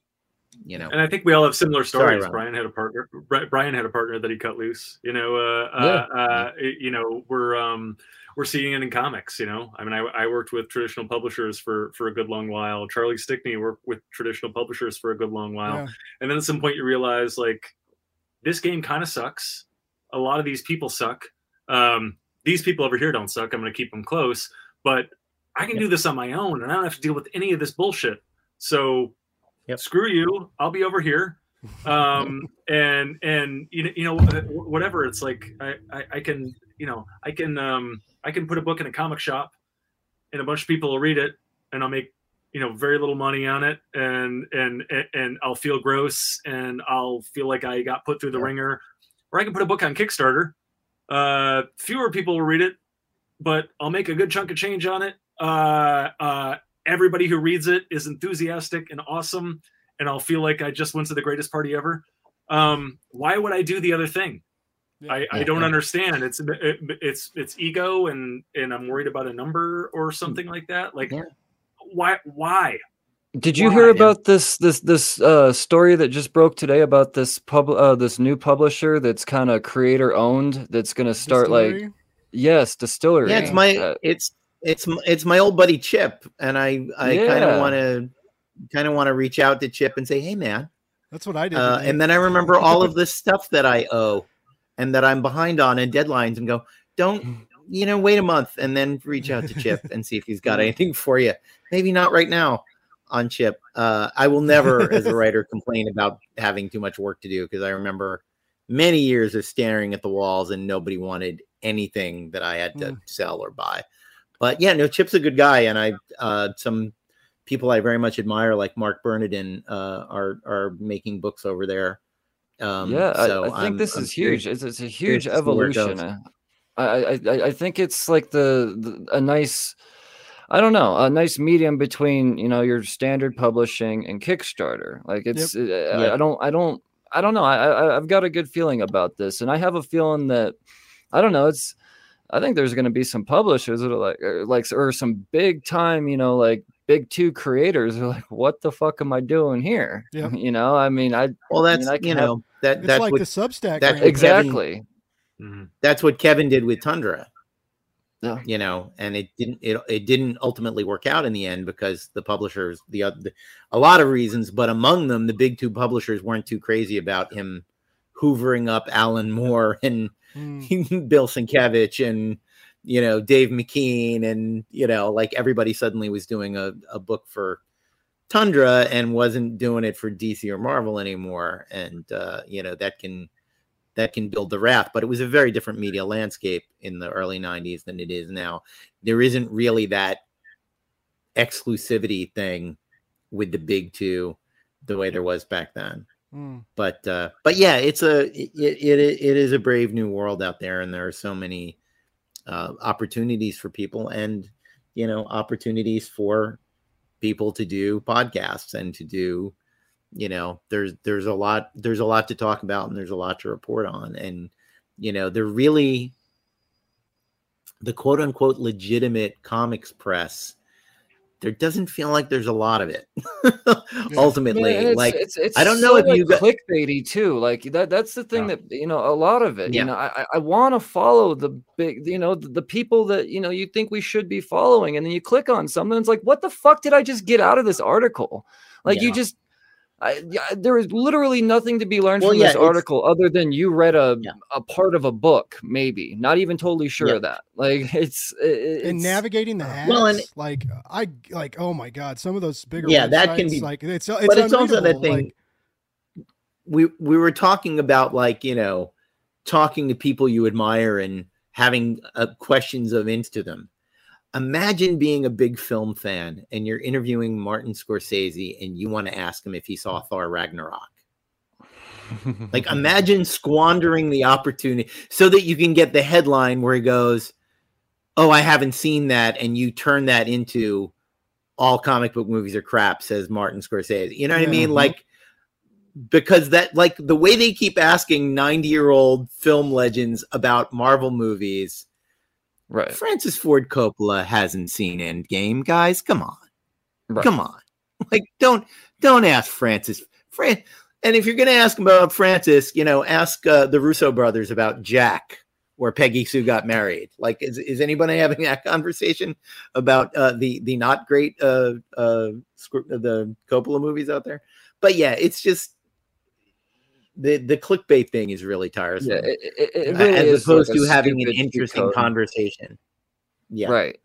You know, And I think we all have similar stories. Ron. Brian had a partner. Brian had a partner that he cut loose. You know, uh, Yeah. uh, uh, you know, we're um, we're seeing it in comics. You know, I mean, I, I worked with traditional publishers for for a good long while. Charlie Stickney worked with traditional publishers for a good long while, yeah. and then at some point you realize like this game kind of sucks. A lot of these people suck. Um, these people over here don't suck. I'm going to keep them close, but I can Yep. do this on my own, and I don't have to deal with any of this bullshit. So Yep. screw you. I'll be over here. [laughs] Um, and and you know you know uh, whatever. It's like I, I I can you know I can um I can put a book in a comic shop, and a bunch of people will read it, and I'll make you know very little money on it and and and, and I'll feel gross and I'll feel like I got put through the Yeah. ringer or I can put a book on Kickstarter uh fewer people will read it but I'll make a good chunk of change on it uh uh everybody who reads it is enthusiastic and awesome, and I'll feel like I just went to the greatest party ever. Um, why would I do the other thing? Yeah. I, I don't understand. It's it, it's it's ego and and I'm worried about a number or something like that. Like Yeah. Why why? Did you Why? hear about this this this uh, story that just broke today about this pub uh, this new publisher that's kind of creator owned that's going to start like yes DSTLRY. Yeah, it's my Uh, it's it's it's my old buddy Chip, and I I kind of want to kind of want to reach out to Chip and say, hey man, That's what I did. uh, and then I remember [laughs] all of this stuff that I owe and that I'm behind on and deadlines, and go, don't you know, wait a month and then reach out to Chip and see if he's got [laughs] anything for you. Maybe not right now on Chip. Uh, I will never, as a [laughs] writer, complain about having too much work to do because I remember many years of staring at the walls and nobody wanted anything that I had to Mm. sell or buy. But yeah, no, Chip's a good guy, and I uh, some people I very much admire, like Marc Bernardin, uh, are are making books over there. Um, yeah, I- so I, think I'm- this I'm is huge. It's, it's a huge to see where it evolution. I, I I I think it's like the, the a nice. I don't know, a nice medium between you know your standard publishing and Kickstarter. Like it's, uh, I, Yep. I don't, I don't, I don't know. I, I I've got a good feeling about this, and I have a feeling that I don't know. It's I think there's going to be some publishers that are like, uh, like, or some big time, you know, like big two creators are like, what the fuck am I doing here? Yeah. [laughs] You know, I mean, I Well, I mean, that's I can you have- know that it's that's like what the Substack. that's brand. Kevin- exactly. Mhm. that's what Kevin did with Tundra. Yeah. You know, and it didn't it, it didn't ultimately work out in the end because the publishers the, the a lot of reasons, but among them the big two publishers weren't too crazy about him hoovering up Alan Moore [laughs] and Mm. [laughs] Bill Sienkiewicz and you know Dave McKean and you know like everybody suddenly was doing a, a book for Tundra and wasn't doing it for DC or Marvel anymore and uh you know that can that can build the wrath but it was a very different media landscape in the early 90s than it is now there isn't really that exclusivity thing with the big two the way there was back then Mm. but uh but yeah it's a it, it it is a brave new world out there and there are so many uh opportunities for people and you know opportunities for people to do podcasts and to do you know there's there's a lot there's a lot to talk about and there's a lot to report on and you know they're really the quote unquote legitimate comics press there doesn't feel like there's a lot of it [laughs] ultimately Man, it's, like it's, it's I don't know so, if like, you got- clickbaity too. Like that that's the thing Yeah. that you know a lot of it. Yeah. You know, I I- I want to follow the big, you know, the, the people that you know you think we should be following, and then you click on something. It's like, what the fuck did I just get out of this article? Like you just. I, yeah, there is literally nothing to be learned Well, from yeah, this article other than you read a Yeah. a part of a book, maybe. Not even totally sure Yeah. of that. Like [laughs] it's, it, and navigating the ads, Well, and- like I like, oh my god, some of those bigger Yeah, that can be- like it's it's, but it's also the thing like- we we were talking about like you know talking to people you admire and having uh, questions of into them imagine being a big film fan and you're interviewing martin scorsese and you want to ask him if he saw thor ragnarok like [laughs] imagine squandering the opportunity so that you can get the headline where he goes oh i haven't seen that and you turn that into all comic book movies are crap says martin scorsese you know what i Yeah. mean Mhm. like because that like the way they keep asking 90 year old film legends about marvel movies right, francis ford coppola hasn't seen endgame guys. Come on. Right. come on. [laughs] Like don't don't ask francis. Fran- and if you're going to ask about francis you know ask uh, the russo brothers about jack where peggy sue got married. Like is, is anybody [laughs] having that conversation about uh, the the not great uh uh the coppola movies out there? But yeah it's just the the clickbait thing is really tiresome Yeah, it, it, it really as opposed like to having an interesting code. conversation yeah Right.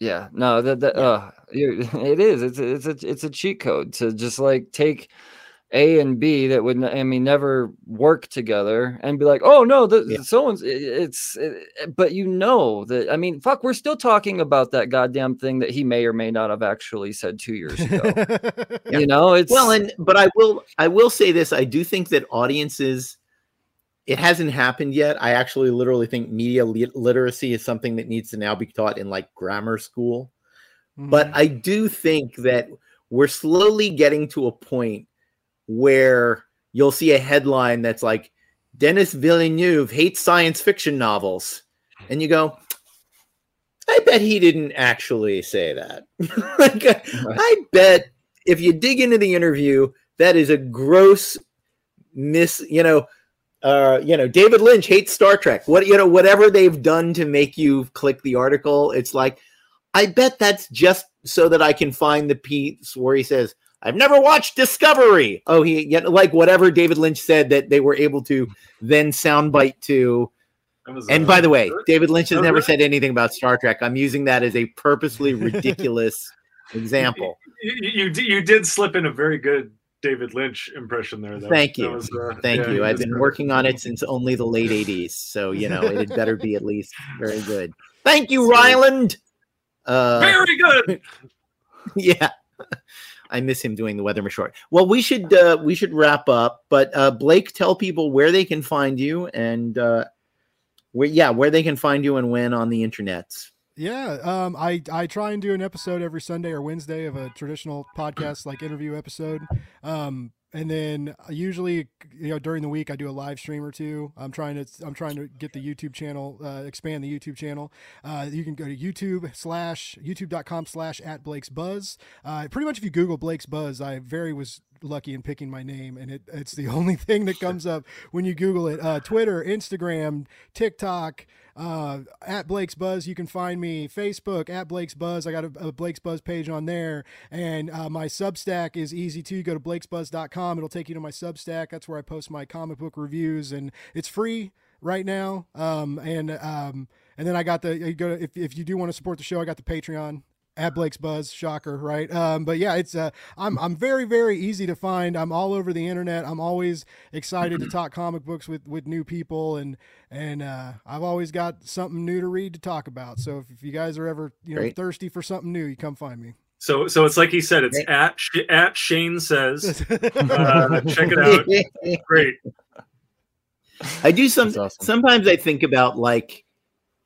Yeah. No, that that Yeah. uh [laughs] it is. It's it's a it's a cheat code to just like take A and B that would I mean never work together and be like, "Oh no, the Yeah. someone's it- it's it, but you know that I mean, fuck, we're still talking about that goddamn thing that he may or may not have actually said 2 years ago. [laughs] Yeah. You know, it's well and but i will i will say this i do think that audiences it hasn't happened yet i actually literally think media lit- literacy is something that needs to now be taught in like grammar school But Mhm. I do think that we're slowly getting to a point where you'll see a headline that's like Denis Villeneuve hates science fiction novels. And you go, I bet he didn't actually say that. [laughs] like, I bet if you dig into the interview, that is a gross miss, you know, uh, you know, David Lynch hates Star Trek. What you know, whatever they've done to make you click the article, it's like, I bet that's just so that I can find the piece where he says, I've never watched Discovery. Oh, he yeah, like whatever David Lynch said that they were able to then soundbite to. And uh, by the way, David Lynch has never said anything about Star Trek. I'm using that as a purposely [laughs] ridiculous example. you, you, you did slip in a very good David Lynch impression there. Though. Thank you. was, uh, Thank yeah, you. I've been good. working on it since only the late 80s. So, you know, it had better be at least very good. Thank you, [laughs] Rylend. Uh, Very good. [laughs] yeah. I miss him doing the Weatherman short. Well, we should uh, we should wrap up, but uh, Blake, tell people where they can find you and uh, where yeah where they can find you and when on the internet. Yeah, um, I I try and do an episode every Sunday or Wednesday of a traditional podcast like interview episode. Um, and then usually, you know, during the week I do a live stream or two. I'm trying to I'm trying to get the YouTube channel, uh, expand the YouTube channel. Uh, you can go to YouTube slash YouTube.com slash at Blake's Buzz. Uh, pretty much if you Google Blake's Buzz, I very was lucky in picking my name, and it it's the [laughs] only thing that comes up when you Google it. Uh, Twitter, Instagram, TikTok uh, at Blake's Buzz. You can find me Facebook at Blake's Buzz. I got a, a Blake's Buzz page on there, and uh, my Substack is easy too. You go to blakesbuzz.com. It'll take you to my Substack. That's where I post my comic book reviews, and it's free right now. Um, and um, and then I got the you go if if you do want to support the show, I got the Patreon at Blake's Buzz. Shocker, right? Um, but yeah, it's uh, I'm I'm very very easy to find. I'm all over the internet. I'm always excited to [clears throat] talk comic books with with new people, and and uh, I've always got something new to read to talk about. So if, if you guys are ever you know Great. thirsty for something new, you come find me. So, so it's like he said. It's at at Shane says. [laughs] Uh, check it out. Great. [laughs] I do some. Awesome. Sometimes I think about like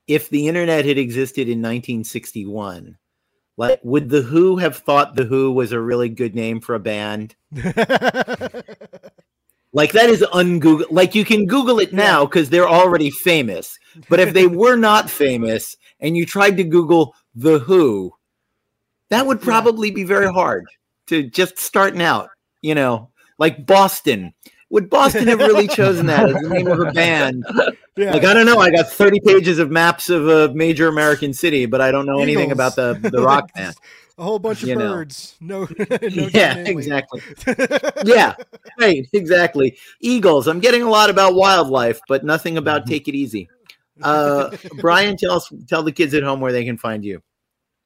if the internet had existed in 1961. Like, would the Who have thought the Who was a really good name for a band? [laughs] Like that is ungoogle. Like you can Google it now because they're already famous. But if they were not famous and you tried to Google the Who, that would probably be very hard to just starting out. You know, like Boston. Would Boston have really chosen that as the name of a [laughs] band? yeah. Like I don't know. I got 30 pages of maps of a major American city, but I don't know anything about the the [laughs] rock band. a whole bunch of You know. birds. No, [laughs] no yeah, exactly. Yeah, right, exactly. Eagles. I'm getting a lot about wildlife, but nothing about take it easy. Uh, Brian, tell us, tell the kids at home where they can find you.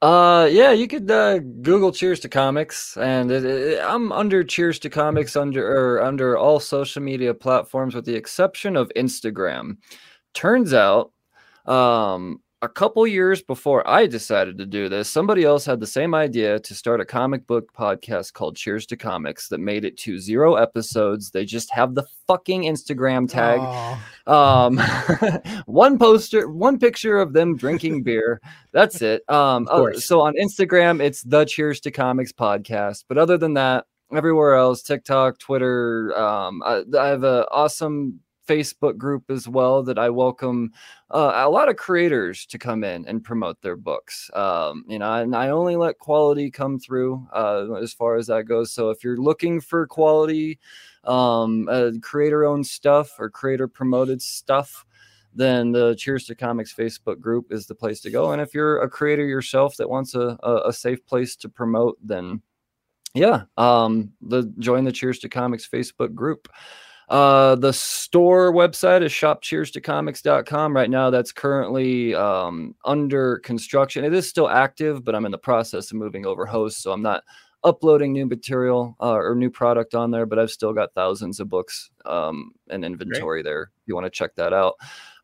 Uh, yeah, you could uh, Google Cheers to Comics, and it, it, I'm under Cheers to Comics under or under all social media platforms with the exception of Instagram. Turns out, um, a couple years before I decided to do this, somebody else had the same idea to start a comic book podcast called Cheers to Comics that made it to zero episodes. They just have the fucking Instagram tag. Um [laughs] one poster one picture of them drinking [laughs] beer. That's it. Um oh, so on instagram it's the cheers to comics podcast. But other than that everywhere else tiktok twitter um i, I have an awesome facebook group as well that i welcome uh, a lot of creators to come in and promote their books um you know and i only let quality come through uh as far as that goes so if you're looking for quality um, uh, creator owned stuff or creator promoted stuff, then the Cheers to Comics Facebook group is the place to go. And if you're a creator yourself that wants a, a, a safe place to promote, then yeah, um, the join the Cheers to Comics Facebook group. Uh, the store website is shopcheerstocomics.com. Right now, that's currently um, under construction. It is still active, but I'm in the process of moving over host, so I'm not uploading new material uh, or new product on there, but I've still got thousands of books um, and inventory there. If you want to check that out.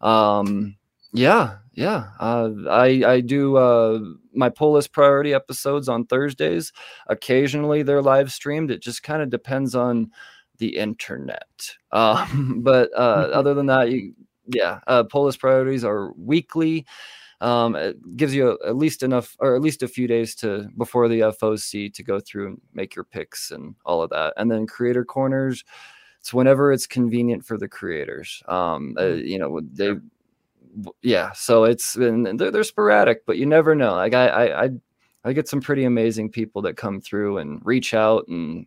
Um, yeah, yeah. Uh, I I do uh, my pull list priority episodes on Thursdays. Occasionally they're live streamed. It just kind of depends on the internet. Um, [laughs] but uh, other than that, you yeah, uh, pull list priorities are weekly. um, it gives you a, at least enough or at least a few days to before the FOC to go through and make your picks and all of that. And then creator corners, it's whenever it's convenient for the creators. Um, uh, Mm-hmm. you know, they, yeah. So it's and they're, they're sporadic, but you never know. Like I, I, I, I get some pretty amazing people that come through and reach out and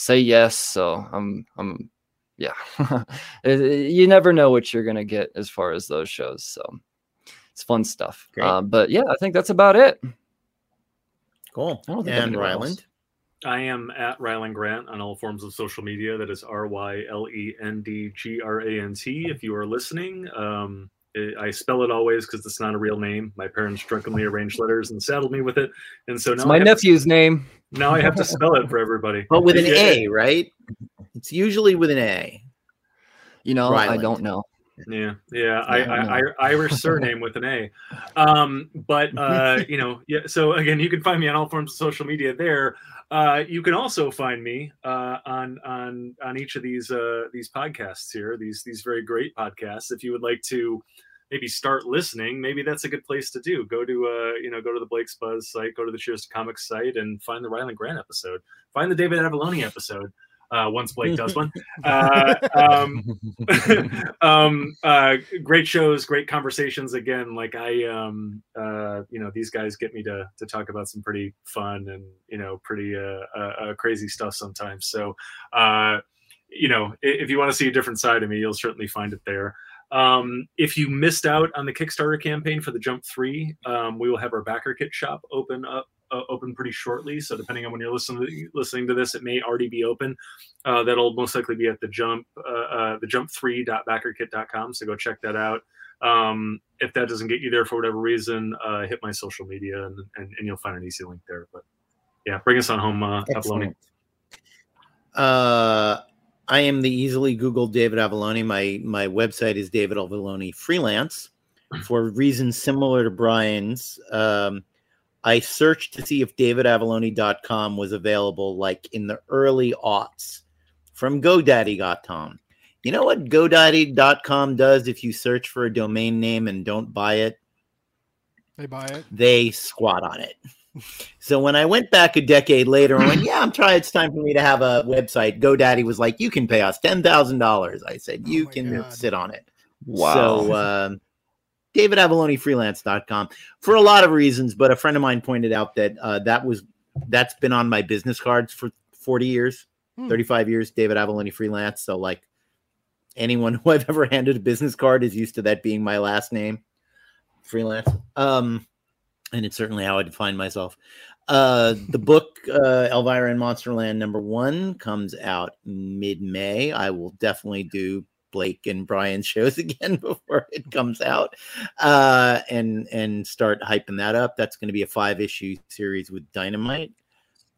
say yes. So I'm, I'm, yeah. [laughs] It- it- you never know what you're gonna get as far as those shows. So it's fun stuff. Great. Um, but yeah, I think that's about it. Cool. I don't think I have And anyone else. Rylend. I am at Rylend Grant on all forms of social media. That is R Y L E N D G R A N T. If you are listening, um, it- I spell it always because it's not a real name. My parents drunkenly arranged letters and saddled me with it, and so now It's now my I have nephew's name. Now I have to spell it for everybody. But with an Yeah. A, right? It's usually with an A. You know, I don't know. Yeah, yeah, I, Yeah, I I, I, Irish surname with an A. Um, but uh, [laughs] you know, yeah. So again, you can find me on all forms of social media there. Uh, you can also find me uh, on on on each of these uh, these podcasts here. These these very great podcasts. If you would like to maybe start listening, maybe that's a good place to do. Go to uh, you know, go to the Blake's Buzz site, go to the Cheers to Comics site, and find the Rylend Grant episode. Find the David Avallone episode. Uh, once Blake does one. [laughs] Uh, um, [laughs] um uh great shows great conversations. Again like i um uh you know these guys get me to to talk about some pretty fun and you know pretty uh, uh, uh crazy stuff sometimes. So uh you know if you want to see a different side of me you'll certainly find it there. Um if you missed out on the kickstarter campaign for the jump 3 um we will have our backer kit shop open up uh, open pretty shortly so depending on when you're listening listening to this it may already be open uh, that'll most likely be at the jump uh, uh, the jump3.backerkit.com so go check that out um, if that doesn't get you there for whatever reason uh, hit my social media and, and, and you'll find an easy link there but yeah bring us on home uh. Uh, I am the easily Googled David Avallone. My my website is David Avallone Freelance. [clears throat] For reasons similar to Brian's, um, I searched to see if davidavallone.com was available like in the early aughts from GoDaddy.com. You know what GoDaddy.com does if you search for a domain name and don't buy it? They buy it. they squat on it. So when I went back a decade later and went, yeah, I'm trying. It's time for me to have a website. GoDaddy was like, you can pay us ten thousand dollars. I said, Oh you my can God. sit on it. Wow. So um, DavidAvalloneFreelance.com for a lot of reasons, but a friend of mine pointed out that uh, that was that's been on my business cards for 40 years, Hmm. 35 years. David Avallone Freelance. So like anyone [laughs] who I've ever handed a business card is used to that being my last name, freelance. Um, and it's certainly how I define myself. Uh, the [laughs] book uh, Elvira in Monsterland number one comes out mid May. I will definitely do Blake and Brian's shows [laughs] again before it comes out, uh, and and start hyping that up. That's going to be a five issue series with Dynamite.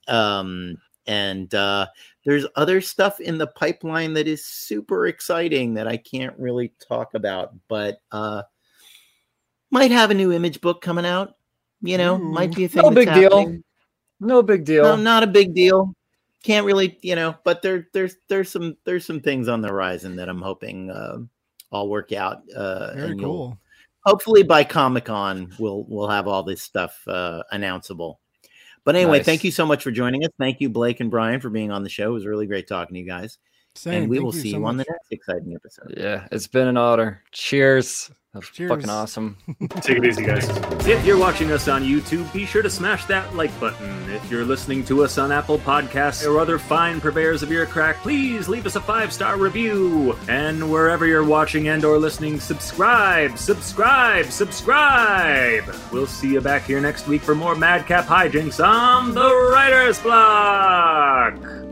Um, and uh, there's other stuff in the pipeline that is super exciting that I can't really talk about, but uh, might have a new image book coming out. You know, might be a thing. No big deal. no big deal. No, not a big deal. Can't really, you know, but there, there's, there's some, there's some things on the horizon that I'm hoping uh, all work out. Uh, Very cool. Hopefully by Comic Con, we'll, we'll have all this stuff uh, announceable. But anyway, Nice. thank you so much for joining us. Thank you, Blake and Brian, for being on the show. It was really great talking to you guys. Same. and we Thank will see so you on the next exciting episode. Yeah, it's been an honor. Cheers. That's Cheers. fucking awesome. [laughs] Take it easy, guys. If you're watching us on YouTube, be sure to smash that like button. If you're listening to us on Apple Podcasts or other fine purveyors of ear crack, please leave us a five-star review. And wherever you're watching and or listening, subscribe, subscribe, subscribe. We'll see you back here next week for more Madcap hijinks on the Writer's Block.